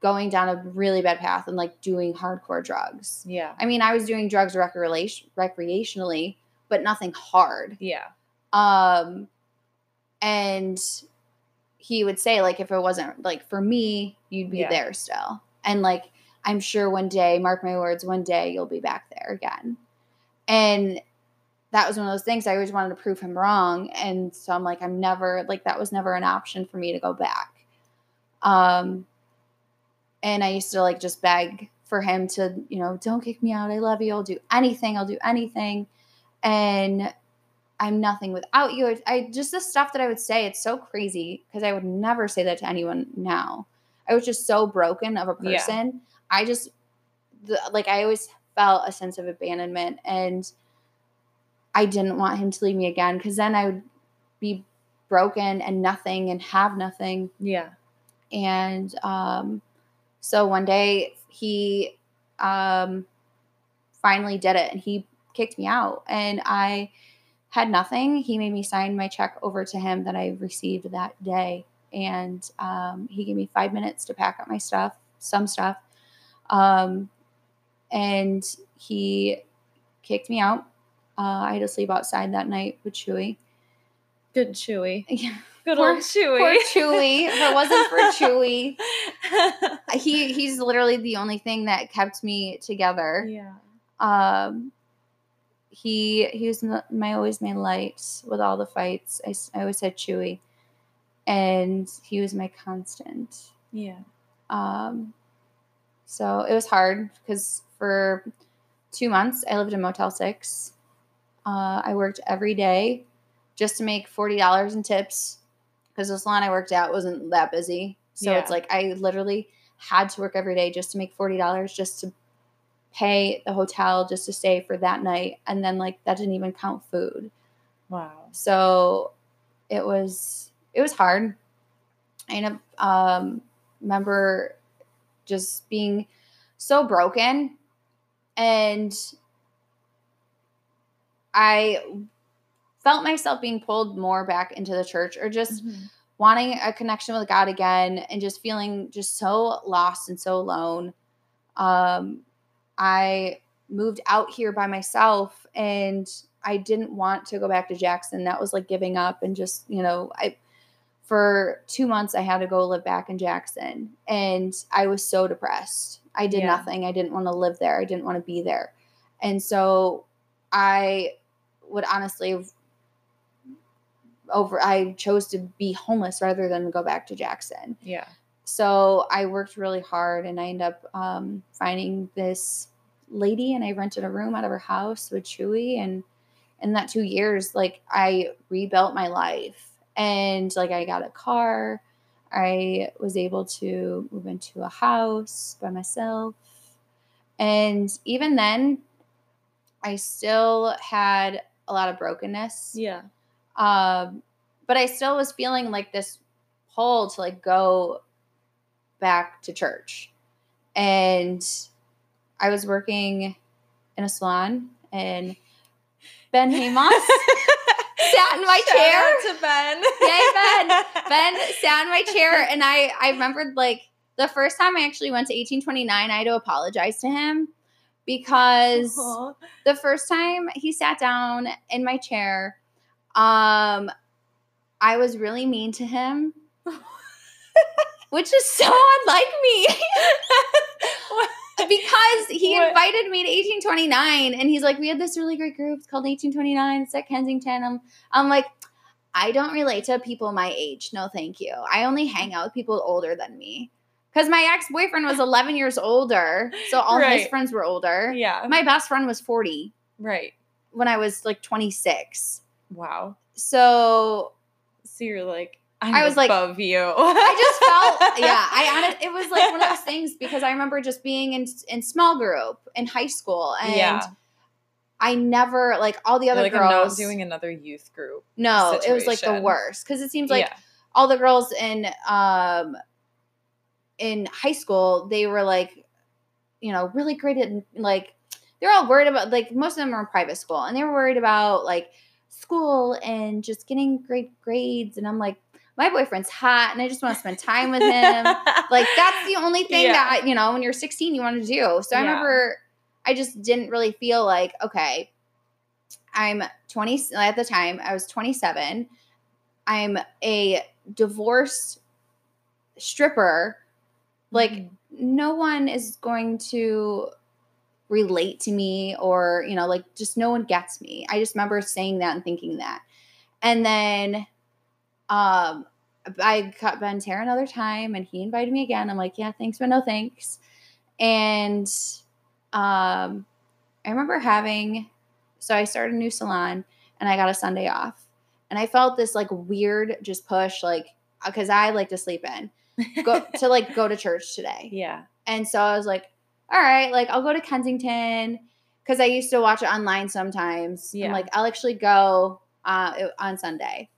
going down a really bad path and like doing hardcore drugs. Yeah. I mean, I was doing drugs recreation recreationally, but nothing hard. Yeah. Um and he would say like if it wasn't like for me, you'd be yeah. there still. And like I'm sure one day, mark my words, one day you'll be back there again. And that was one of those things I always wanted to prove him wrong. And so I'm like, I'm never like that was never an option for me to go back. Um, and I used to like just beg for him to, you know, don't kick me out. I love you. I'll do anything. I'll do anything. And I'm nothing without you. I just the stuff that I would say, it's so crazy because I would never say that to anyone now. I was just so broken of a person. Yeah. I just the, like I always felt a sense of abandonment and I didn't want him to leave me again because then I would be broken and nothing and have nothing. Yeah. And um, so one day he um, finally did it and he kicked me out. And I had nothing. He made me sign my check over to him that I received that day. And um, he gave me five minutes to pack up my stuff, some stuff. Um, and he kicked me out. Uh, I had to sleep outside that night with Chewy. Good Chewy. Yeah. Good poor, old Chewy. Poor Chewy. If it wasn't for Chewy, he he's literally the only thing that kept me together. Yeah. Um, he he was my always my light with all the fights. I, I always had Chewy, and he was my constant. Yeah. Um, so it was hard because for two months I lived in Motel Six. Uh, I worked every day just to make forty dollars in tips because the salon I worked at wasn't that busy. So Yeah. it's like I literally had to work every day just to make forty dollars just to pay the hotel just to stay for that night, and then like that didn't even count food. Wow. So it was it was hard. I end up um, remember just being so broken, and I felt myself being pulled more back into the church, or just Mhm. wanting a connection with God again, and just feeling just so lost and so alone. Um, I moved out here by myself and I didn't want to go back to Jackson. That was like giving up and just, you know, I for 2 months I had to go live back in Jackson and I was so depressed. I did Yeah. nothing. I didn't want to live there. I didn't want to be there. And so I would honestly over I chose to be homeless rather than go back to Jackson. Yeah. so I worked really hard and I ended up um, finding this lady and I rented a room out of her house with Chewy. And in that two years like I rebuilt my life and like I got a car. I was able to move into a house by myself. And even then I still had a lot of brokenness. Yeah. Um, but I still was feeling like this pull to like go back to church. And I was working in a salon and Ben Hamos sat in my Shout chair. to Ben. Yay, Ben. Ben sat in my chair and I I remembered like the first time I actually went to 1829, I had to apologize to him because the first time he sat down in my chair, um, I was really mean to him, which is so unlike me. because he What? invited me to 1829 and he's like, We had this really great group. It's called 1829. It's at Kensington. I'm, I'm like, I don't relate to people my age. No, thank you. I only hang out with people older than me. Because my ex boyfriend was 11 years older. So all his friends were older. yeah. My best friend was 40 right. when I was like 26. Wow. So So you're like, I'm I was like- above you. I just felt, yeah, I honest, it was like one of those things because I remember just being in in small group in high school and yeah. I never like all the other like, I'm not girls. doing another youth group. no, it was like the worst because it seems like yeah. all the girls in um in high school they were like you know really great at like they're all worried about like most of them are in private school and they were worried about like school and just getting great grades and i'm like my boyfriend's hot and i just want to spend time with him like that's the only thing Yeah. that I, you know when you're 16 you want to do so i Yeah. remember i just didn't really feel like okay i'm 20 at the time i was 27 i'm a divorced stripper like Mhm. no one is going to relate to me or you know like just no one gets me. I just remember saying that and thinking that. And then um i got Ben hair another time and he invited me again. I'm like yeah thanks but no thanks. And um i remember having so i started a new salon and i got a sunday off. And i felt this like weird just push like because i like to sleep in. Go to like go to church today. Yeah. and so I was like, all right, like I'll go to Kensington because I used to watch it online sometimes. Yeah. And like I'll actually go uh, on Sunday.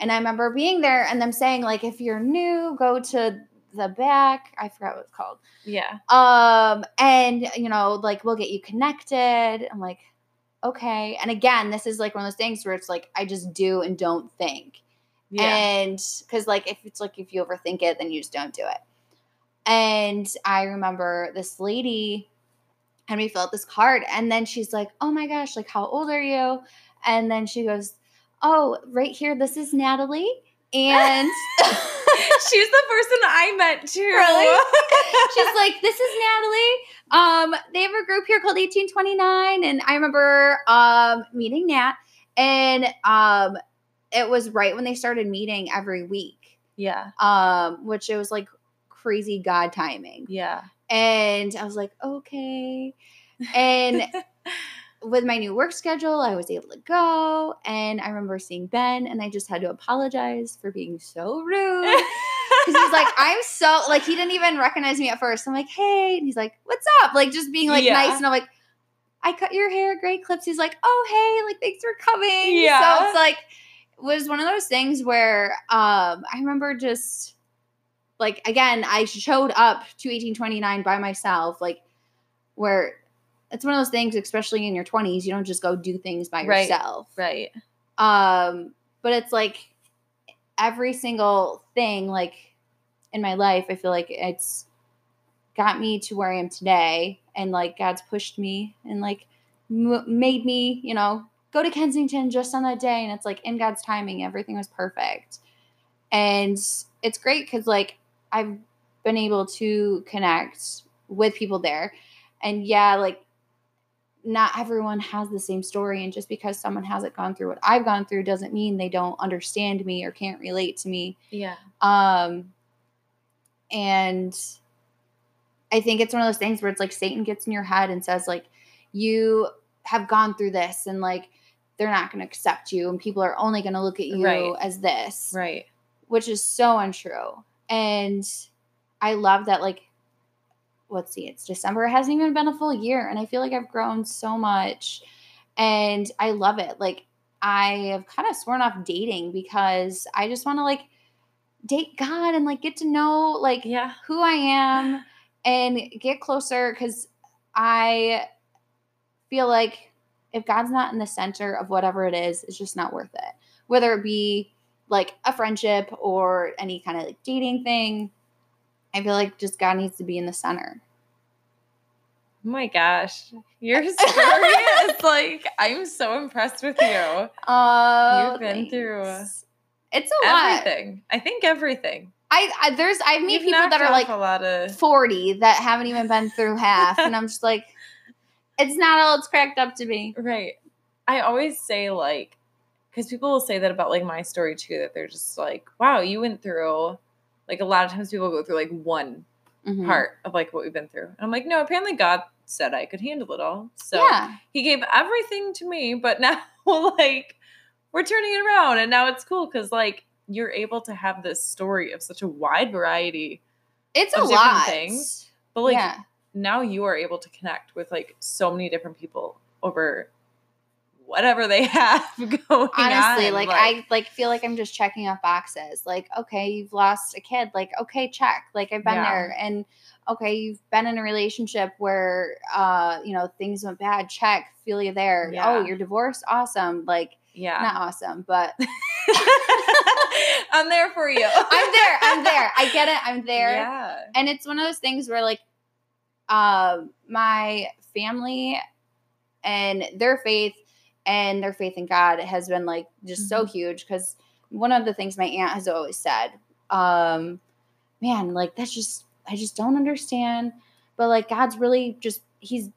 And I remember being there and them saying, like, if you're new, go to the back. I forgot what it's called. Yeah. Um, and you know, like we'll get you connected. I'm like, okay. And again, this is like one of those things where it's like I just do and don't think. Yeah. And because like if it's like if you overthink it, then you just don't do it. And I remember this lady and we fill out this card, and then she's like, "Oh my gosh, like how old are you?" And then she goes, "Oh, right here, this is Natalie." And She's the person I met too. Really? She's like, this is Natalie. Um, they have a group here called 1829. And I remember um meeting Nat, and um it was right when they started meeting every week. yeah. Um, which it was like crazy God timing. Yeah. And I was like, okay. And with my new work schedule, I was able to go. And I remember seeing Ben, and I just had to apologize for being so rude. Because he's like, I'm so, like, he didn't even recognize me at first. I'm like, hey. And he's like, what's up? Like, just being like Yeah. nice. And I'm like, I cut your hair, Great Clips. He's like, oh, hey, like, thanks for coming. Yeah. So it's like, was one of those things where um I remember just like again, I showed up to 1829 by myself, like where it's one of those things, especially in your 20s, you don't just go do things by Right. yourself. right. Um, but it's like every single thing, like in my life, I feel like it's got me to where I am today, and like God's pushed me and like m- made me, you know, go to Kensington just on that day, and it's like in God's timing, everything was perfect, and it's great because like I've been able to connect with people there, and yeah, like not everyone has the same story and just because someone hasn't gone through what I've gone through doesn't mean they don't understand me or can't relate to me. Yeah. Um and I think it's one of those things where it's like Satan gets in your head and says like you have gone through this and like they're not going to accept you and people are only going to look at you Right. as this Right. which is so untrue. And I love that, like, let's see, it's December. It hasn't even been a full year. And I feel like I've grown so much. And I love it. Like, I have kind of sworn off dating because I just want to, like, date God and, like, get to know, like, Yeah. who I am and get closer because I feel like if God's not in the center of whatever it is, it's just not worth it. Whether it be like a friendship or any kind of like dating thing, I feel like just God needs to be in the center. Oh my gosh. Your story is like, I'm so impressed with you. Oh, You've been through it's a lot. Everything. I think everything. I, I there's I meet You've people that are like a lot of 40 that haven't even been through half, and I'm just like, it's not all it's cracked up to be. Right. I always say like because people will say that about like my story too, that they're just like, wow, you went through like a lot of times people go through like one Mhm. part of like what we've been through. And I'm like, no, apparently God said I could handle it all. So yeah. he gave everything to me, but now like we're turning it around and now it's cool because like you're able to have this story of such a wide variety. It's a lot. things. But like yeah. now you are able to connect with like so many different people over whatever they have going on. Honestly, on. like, I like feel like I'm just checking off boxes. Like, okay, you've lost a kid. Like, okay, check. Like I've been Yeah. there. And okay, you've been in a relationship where uh, you know, things went bad. Check. Feel you there. Yeah. Oh, you're divorced. Awesome. Like yeah. not awesome, but I'm there for you. I'm there. I'm there. I get it. I'm there. Yeah. and it's one of those things where like um my family and their faith and their faith in god has been like just so Mhm. huge because one of the things my aunt has always said um man like that's just i just don't understand but like god's really just he's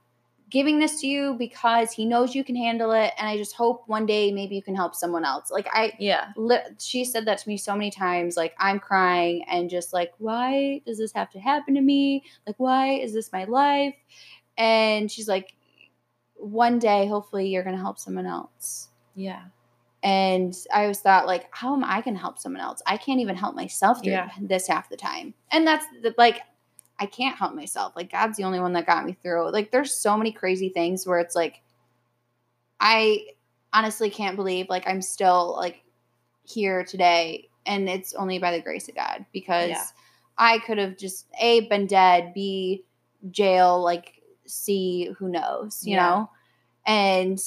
giving this to you because he knows you can handle it and i just hope one day maybe you can help someone else like i Yeah. li- she said that to me so many times like i'm crying and just like why does this have to happen to me like why is this my life and she's like one day hopefully you're going to help someone else Yeah. and i always thought like how am i going to help someone else i can't even help myself through Yeah. this half the time and that's the, like i can't help myself like god's the only one that got me through like there's so many crazy things where it's like i honestly can't believe like i'm still like here today and it's only by the grace of god because Yeah. i could have just a been dead b jail like c who knows you Yeah. know and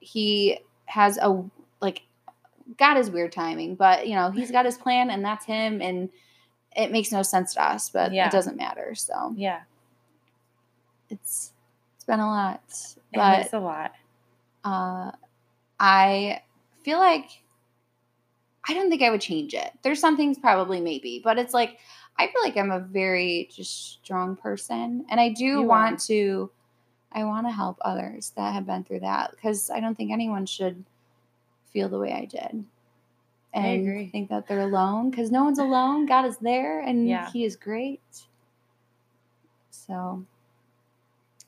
he has a like god is weird timing but you know he's got his plan and that's him and it makes no sense to us but Yeah. it doesn't matter so Yeah. it's it's been a lot but is a lot. uh, I feel like I don't think I would change it. There's some things probably maybe, but it's like I feel like I'm a very just strong person and I do You want to I want to help others that have been through that because I don't think anyone should feel the way I did. I And agree. think that they're alone because no one's alone. God is there and Yeah. he is great. So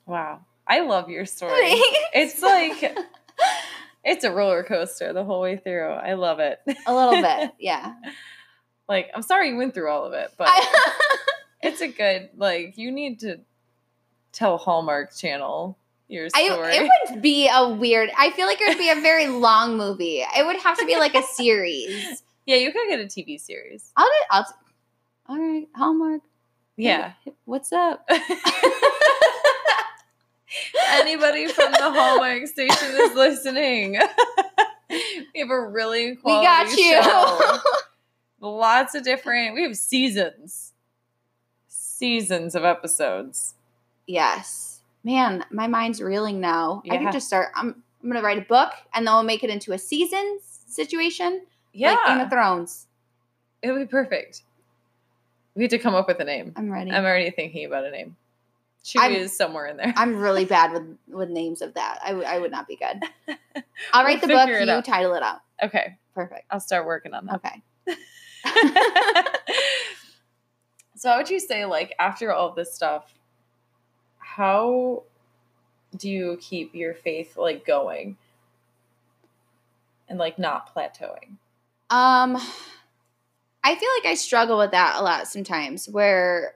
Wow. I love your story. It's like it's a roller coaster the whole way through. I love it. a little bit, yeah. Like, I'm sorry you went through all of it, but I- it's a good like you need to tell Hallmark Channel your I, story. it would be a weird. I feel like it would be a very long movie. It would have to be like a series. yeah, you could get a TV series. I'll. do- I'll all right, Hallmark. Yeah. What's up? Anybody from the Hallmark station is listening. we have a really We got you. Lots of different. We have seasons, seasons of episodes. yes, man, my mind's reeling now. I can just start. I'm. I'm gonna write a book, and then we'll make it into a season situation, Yeah, like Game of Thrones. it would be perfect. We had to come up with a name. I'm ready. I'm already thinking about a name. Chewy I'm- is somewhere in there. I'm really bad with with names of that. I, w- I would not be good. I'll write We'll the book. You out. title it out. okay, Perfect. I'll start working on that. Okay. so, how would you say, like, after all this stuff, how do you keep your faith, like, going and, like, not plateauing? Um, I feel like I struggle with that a lot sometimes. Where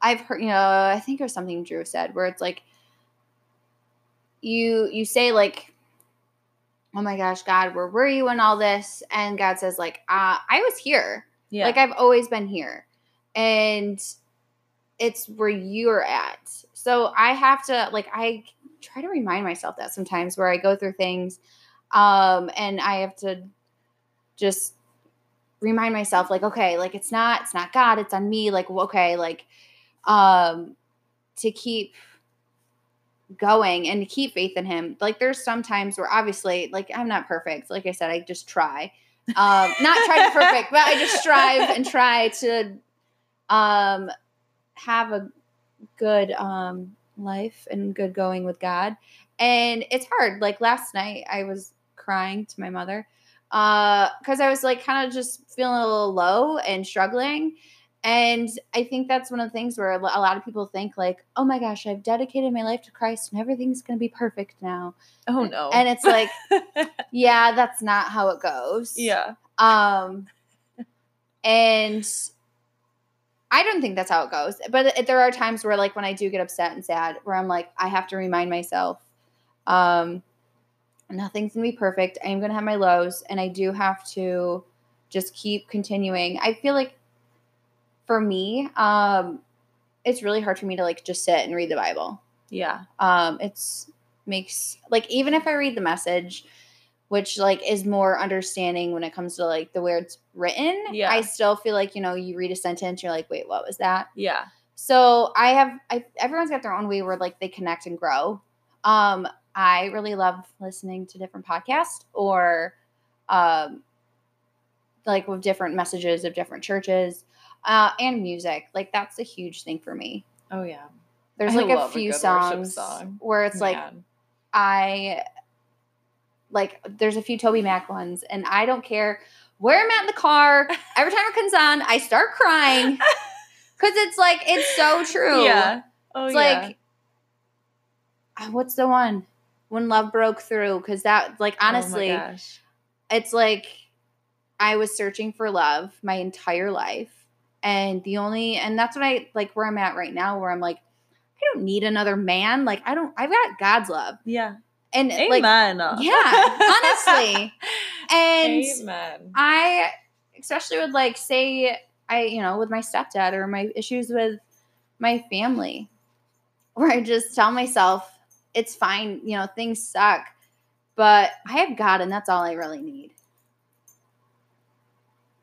I've heard, you know, I think was something Drew said, where it's like you you say like, "Oh my gosh, God, where were you in all this?" And God says like, uh, "I was here. Yeah. Like I've always been here, and it's where you're at." So I have to like I try to remind myself that sometimes where I go through things um and i have to just remind myself like okay like it's not it's not god it's on me like okay like um to keep going and keep faith in him. Like there's some times where obviously like i'm not perfect. Like i said i just try. Um not try to perfect but i just strive and try to um have a good um life and good going with god. And it's hard. Like last night i was crying to my mother uh because i was like kind of just feeling a little low and struggling and i think that's one of the things where a lot of people think like oh my gosh i've dedicated my life to christ and everything's going to be perfect now oh, no. and it's like yeah that's not how it goes yeah. um, and I don't think that's how it goes. But there are times where, like, when I do get upset and sad, where I'm like, I have to remind myself, um, nothing's gonna be perfect. I am gonna have my lows, and I do have to just keep continuing. I feel like for me, um, it's really hard for me to like just sit and read the Bible Yeah. um it's makes like even if i read the message which like is more understanding when it comes to like the way it's written Yeah. i still feel like you know you read a sentence you're like wait what was that Yeah. so i have I, everyone's got their own way where like they connect and grow um i really love listening to different podcasts or um like with different messages of different churches uh and music like that's a huge thing for me Oh, yeah. there's I like a love a few songs song. where it's like I like there's a few TobyMac ones, and I don't care where I'm at in the car. Every time it comes on, I start crying because it's like it's so true. Yeah. Oh, it's yeah. like uh, what's the one when love broke through? Because that like honestly, oh my gosh. it's like I was searching for love my entire life. And the only, and that's what I like where I'm at right now, where I'm like, I don't need another man. Like, I don't, I've got God's love. Yeah. And like, Amen. yeah, honestly. And Amen. I, especially with like, say, I, you know, with my stepdad or my issues with my family, where I just tell myself, it's fine, you know, things suck, but I have God and that's all I really need.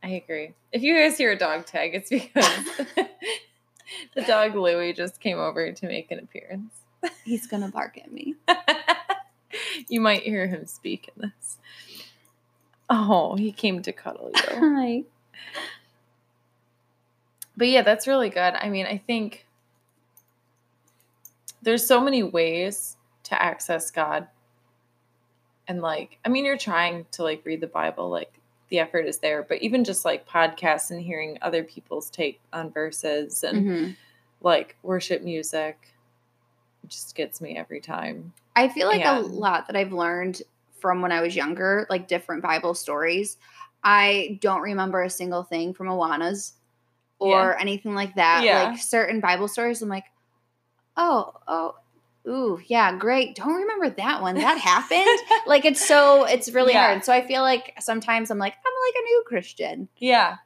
I agree. If you guys hear a dog tag, it's because the dog Louie just came over to make an appearance. He's going to bark at me. you might hear him speak in this. Oh, he came to cuddle you. Hi. but yeah, that's really good. I mean, I think there's so many ways to access God. And like, I mean, you're trying to like read the Bible, like the effort is there, but even just like podcasts and hearing other people's take on verses and Mhm. like worship music just gets me every time. I feel like a lot that I've learned from when I was younger, like different Bible stories. I don't remember a single thing from Awana's or anything like that. Yeah. Like certain Bible stories, I'm like, oh, oh, ooh, yeah, great. Don't remember that one. That happened. like it's so, it's really Yeah. hard. So I feel like sometimes I'm like, I'm like a new Christian. Yeah.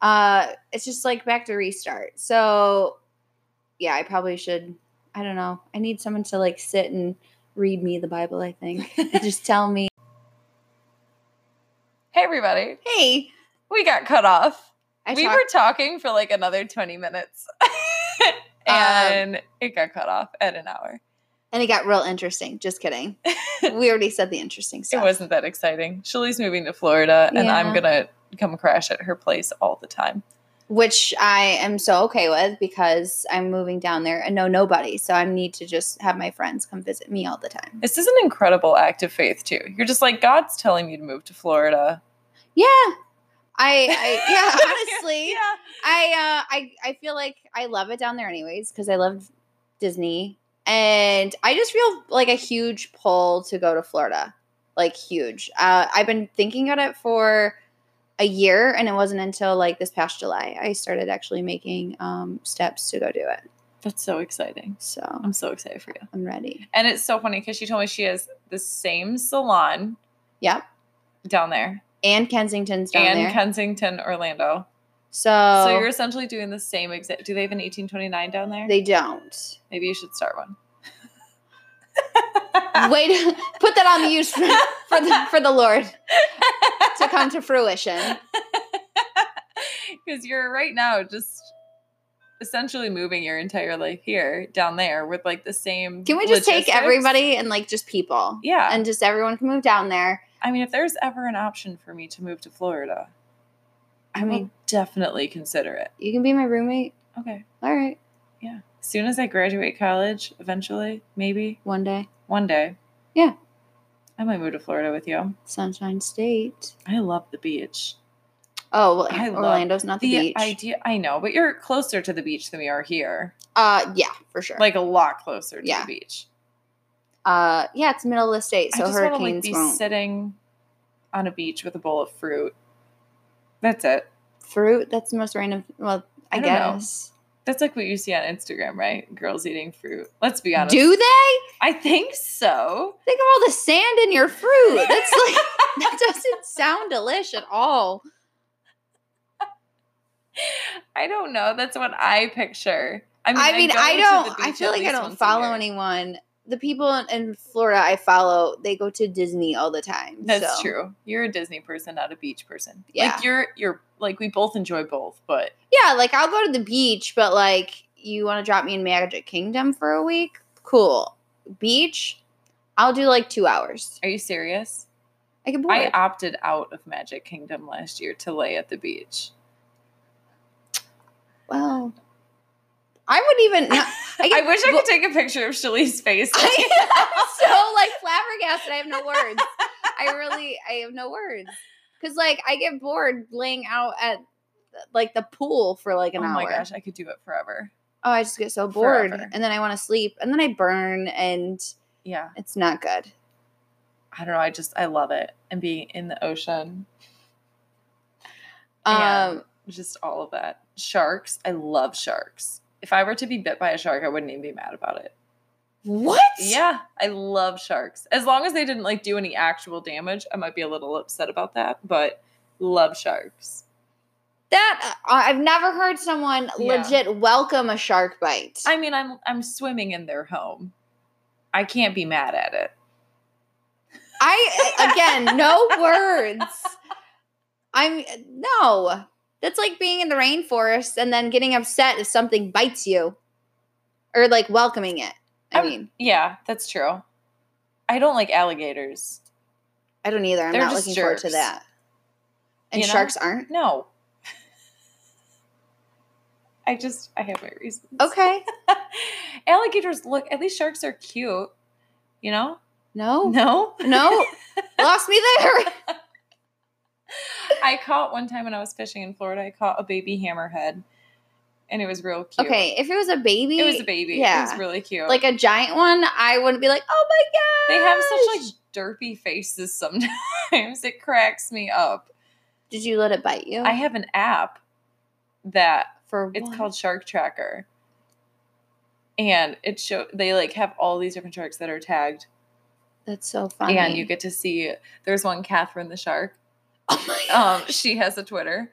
Uh, it's just like back to restart. So yeah, I probably should. I don't know. I need someone to like sit and read me the Bible. I think just tell me, Hey everybody. hey, We got cut off. I we talk- were talking for like another 20 minutes. Um, and it got cut off at an hour. and it got real interesting. Just kidding. we already said the interesting stuff. It wasn't that exciting. Shelly's moving to Florida and I'm going to come crash at her place all the time. which I am so okay with because I'm moving down there and know nobody. So I need to just have my friends come visit me all the time. This is an incredible act of faith too. You're just like God's telling me to move to Florida. Yeah. I, I yeah, honestly. yeah. I uh I I feel like I love it down there anyways because I love Disney and I just feel like a huge pull to go to Florida. Like huge. Uh I've been thinking about it for a year and it wasn't until like this past July I started actually making um steps to go do it. That's so exciting. So I'm so excited for you. I'm ready. And it's so funny because she told me she has the same salon Yep. down there And Kensington's down and there. Kensington, Orlando. so so you're essentially doing the same exact. Do they have an 1829 down there? they don't. Maybe you should start one. Wait, put that on the use for, for the for the Lord to come to fruition. Because you're right now just essentially moving your entire life here down there with like the same. Can we just take everybody and like just people? Yeah. And just everyone can move down there. I mean, if there's ever an option for me to move to Florida, I will mean- definitely consider it. You can be my roommate. Okay. All right. Yeah. As soon as I graduate college, eventually, maybe One day. one day. Yeah. I might move to Florida with you. Sunshine State. I love the beach. Oh, well, I Orlando's not the, The beach. idea, I know, but you're closer to the beach than we are here. uh, yeah, for sure. Like a lot closer to Yeah. the beach. Uh, yeah, it's middle of the state, so I just to like hurricanes be won't. sitting on a beach with a bowl of fruit. That's it. Fruit. That's the most random. Well, I, I don't know. guess. That's like what you see on Instagram, right? Girls eating fruit. Let's be honest. Do they? I think so. Think of all the sand in your fruit. That's like that doesn't sound delish at all. I don't know. That's what I picture. I mean, I mean, go I, don't. I feel like I don't follow year. anyone. The people in, Florida I follow, they go to Disney all the time. That's so. true. You're a Disney person, not a beach person. Yeah. Like you're you're like we both enjoy both, but Yeah, like I'll go to the beach, but like you want to drop me in Magic Kingdom for a week? Cool. Beach? I'll do like two hours. are you serious? I get bored. I opted out of Magic Kingdom last year to lay at the beach. well, I wouldn't even. I, I wish I could take a picture of Shelly's face. I'm so like flabbergasted. I have no words. I really, I have no words. Cause like I get bored laying out at like the pool for like an hour. oh hour. my gosh, I could do it forever. Oh, I just get so bored, Forever. and then I want to sleep, and then I burn, and Yeah. it's not good. I don't know. I just I love it and being in the ocean. Um, And just all of that. Sharks. I love sharks. If I were to be bit by a shark, I wouldn't even be mad about it. what? Yeah, I love sharks. As long as they didn't like do any actual damage, I might be a little upset about that, but love sharks. That uh, I've never heard someone Yeah. legit welcome a shark bite. I mean, I'm I'm swimming in their home. I can't be mad at it. I again, no words. I'm no. That's like being in the rainforest and then getting upset if something bites you, or like welcoming it. I I'm- mean, Yeah, that's true. I don't like alligators. I don't either. I'm They're not looking forward to that. And You know? sharks aren't? No. I just I have my reasons. Okay. Alligators look at least sharks are cute. You know? No. No? No. Lost me there. I caught one time when I was fishing in Florida, I caught a baby hammerhead. And it was real cute. Okay, if it was a baby, It was a baby. Yeah, It was really cute. like a giant one, I wouldn't be like, oh my god. they have such like derpy faces sometimes. it cracks me up. Did you let it bite you? I have an app that for It's called Shark Tracker. And it show they like have all these different sharks that are tagged. That's so funny. And you get to see there's one Katharine the shark. Oh my god. Um she has a Twitter.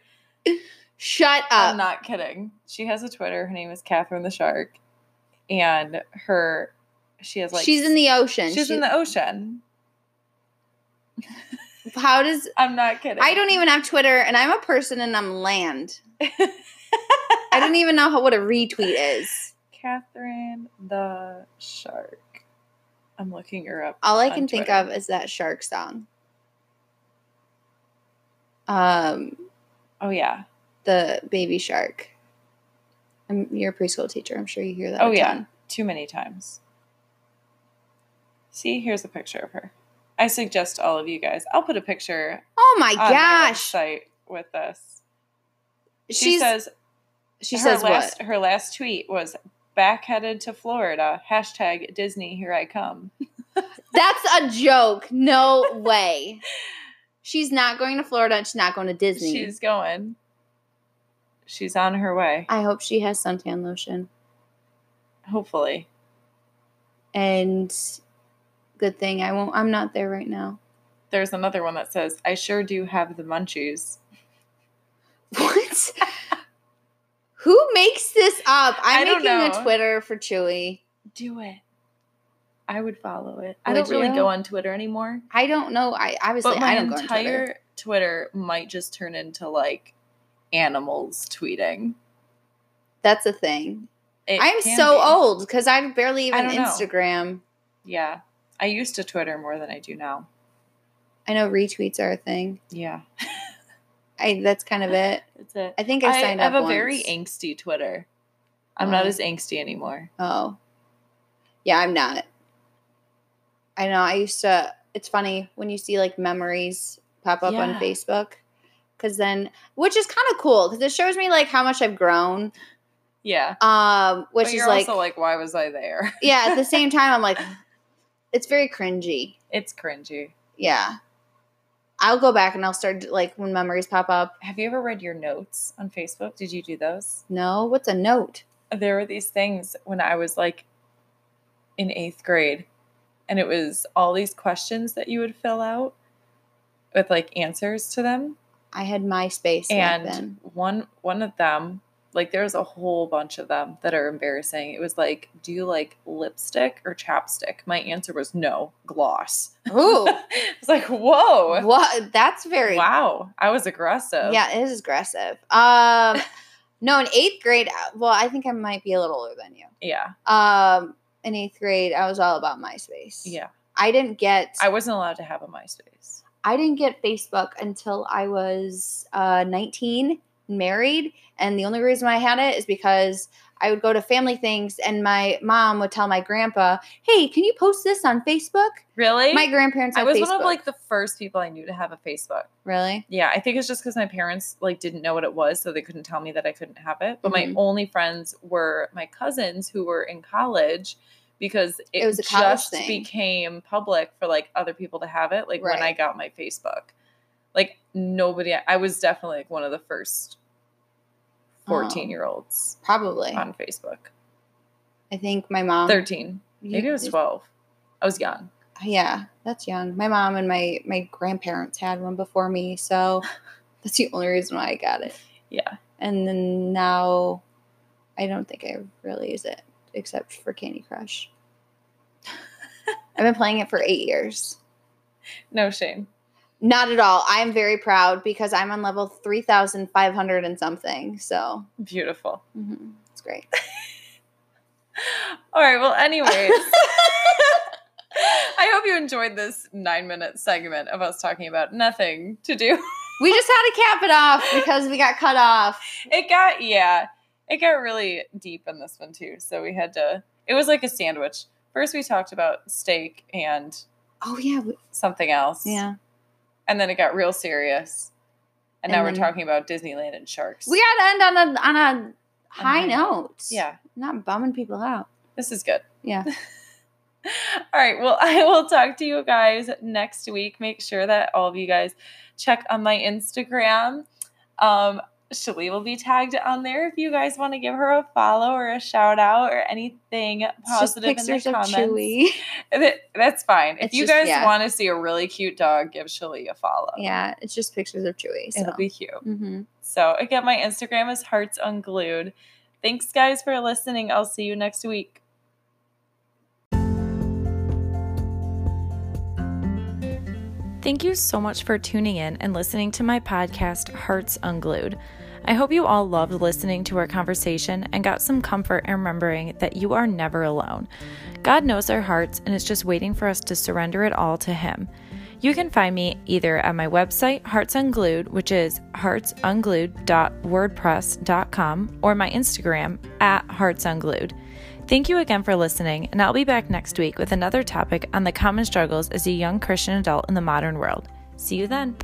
Shut up. I'm not kidding. She has a Twitter. Her name is Katharine the Shark. And her she has like she's in the ocean. She's She- in the ocean. How does I'm not kidding. I don't even have Twitter and I'm a person and I'm land. I don't even know how what a retweet is. Katharine the Shark. I'm looking her up. All I can think of is that shark song. Um Oh yeah. the baby shark. I'm, you're a preschool teacher. I'm sure you hear that. Oh yeah, ton. too many times. See, here's a picture of her. I suggest all of you guys. I'll put a picture Oh my on my gosh. website with this. She She's says she her says last what? her last tweet was back headed to Florida. Hashtag Disney here I come. That's a joke. No way. She's not going to Florida and she's not going to Disney. She's going. She's on her way. I hope she has suntan lotion. Hopefully. And good thing I won't I'm not there right now. There's another one that says, I sure do have the munchies. What? Who makes this up? I'm making know. a Twitter for Chewy. Do it. I would follow it. I Would don't really you? go on Twitter anymore. I don't know. I obviously But my I don't go on Twitter. entire Twitter might just turn into like animals tweeting. That's a thing. It I'm so be. old because I barely I even know. Instagram. Yeah. I used to Twitter more than I do now. I know retweets are a thing. Yeah. I that's kind of it. That's it. I think I signed up. I, have a very angsty Twitter. I'm not as angsty anymore. Oh. Yeah, I'm not. I know. I used to. It's funny when you see like memories pop up on Facebook. Cause then, which is kind of cool because it shows me like how much I've grown. Yeah. Um, which but is you're like, also like, why was I there? yeah. At the same time, I'm like, it's very cringy. It's cringy. Yeah. I'll go back and I'll start like when memories pop up. Have you ever read your notes on Facebook? Did you do those? No, what's a note? there were these things when I was like in eighth grade, and it was all these questions that you would fill out with like answers to them. I had MySpace and one one of them, like there was a whole bunch of them that are embarrassing. It was like, do you like lipstick or chapstick? My answer was no, gloss. Ooh, it's like, whoa, what? That's very wow, I was aggressive. Yeah, it is aggressive. Um, no, in eighth grade. uh, Well, I think I might be a little older than you. yeah, Um, in eighth grade, I was all about MySpace. yeah. I didn't get. I wasn't allowed to have a MySpace. I didn't get Facebook until I was uh, 19, married, and the only reason I had it is because I would go to family things, and my mom would tell my grandpa, "Hey, can you post this on Facebook?" Really? My grandparents. I was Facebook. one of like the first people I knew to have a Facebook. really. Yeah, I think it's just because my parents like didn't know what it was, so they couldn't tell me that I couldn't have it. But Mhm. my only friends were my cousins who were in college because it, It was just thing. became public for like other people to have it. Like when I got my Facebook, like nobody. I was definitely like one of the first Oh. fourteen year olds Probably. on Facebook. I think my mom. Thirteen, maybe it was twelve. I was young. Yeah, that's young. My mom and my my grandparents had one before me, so that's the only reason why I got it. Yeah, And then now, I don't think I really use it except for Candy Crush. I've been playing it for eight years. no shame. Not at all. I am very proud because I'm on level three thousand five hundred and something. So Beautiful. mhm, it's great. All right. Well, anyways, I hope you enjoyed this nine minute segment of us talking about nothing to do. We just had to cap it off because we got cut off. It got, yeah, it got really deep in this one too. So we had to, it was like a sandwich. First, we talked about steak and Oh yeah, something else. yeah. And then it got real serious. And, And now we're talking about Disneyland and sharks. We got to end on a on a high high note. yeah, not bumming people out. this is good. Yeah. All right. Well, I will talk to you guys next week. Make sure that all of you guys check on my Instagram. Um, Shalee will be tagged on there if you guys want to give her a follow or a shout out or anything It's positive in the comments. That- That's fine. If you just- guys yeah. want to see a really cute dog, give Shalee a follow. Yeah, it's just pictures of Chewy. So. It'll be cute. hmm So again, my Instagram is Hearts Unglued. Thanks, guys, for listening. I'll see you next week. Thank you so much for tuning in and listening to my podcast, Hearts Unglued. I hope you all loved listening to our conversation and got some comfort in remembering that you are never alone. God knows our hearts and is just waiting for us to surrender it all to Him. You can find me either at my website, Hearts Unglued, which is heartsunglued.wordpress.com, or my Instagram at Hearts Unglued. Thank you again for listening, and I'll be back next week with another topic on the common struggles as a young Christian adult in the modern world. See you then.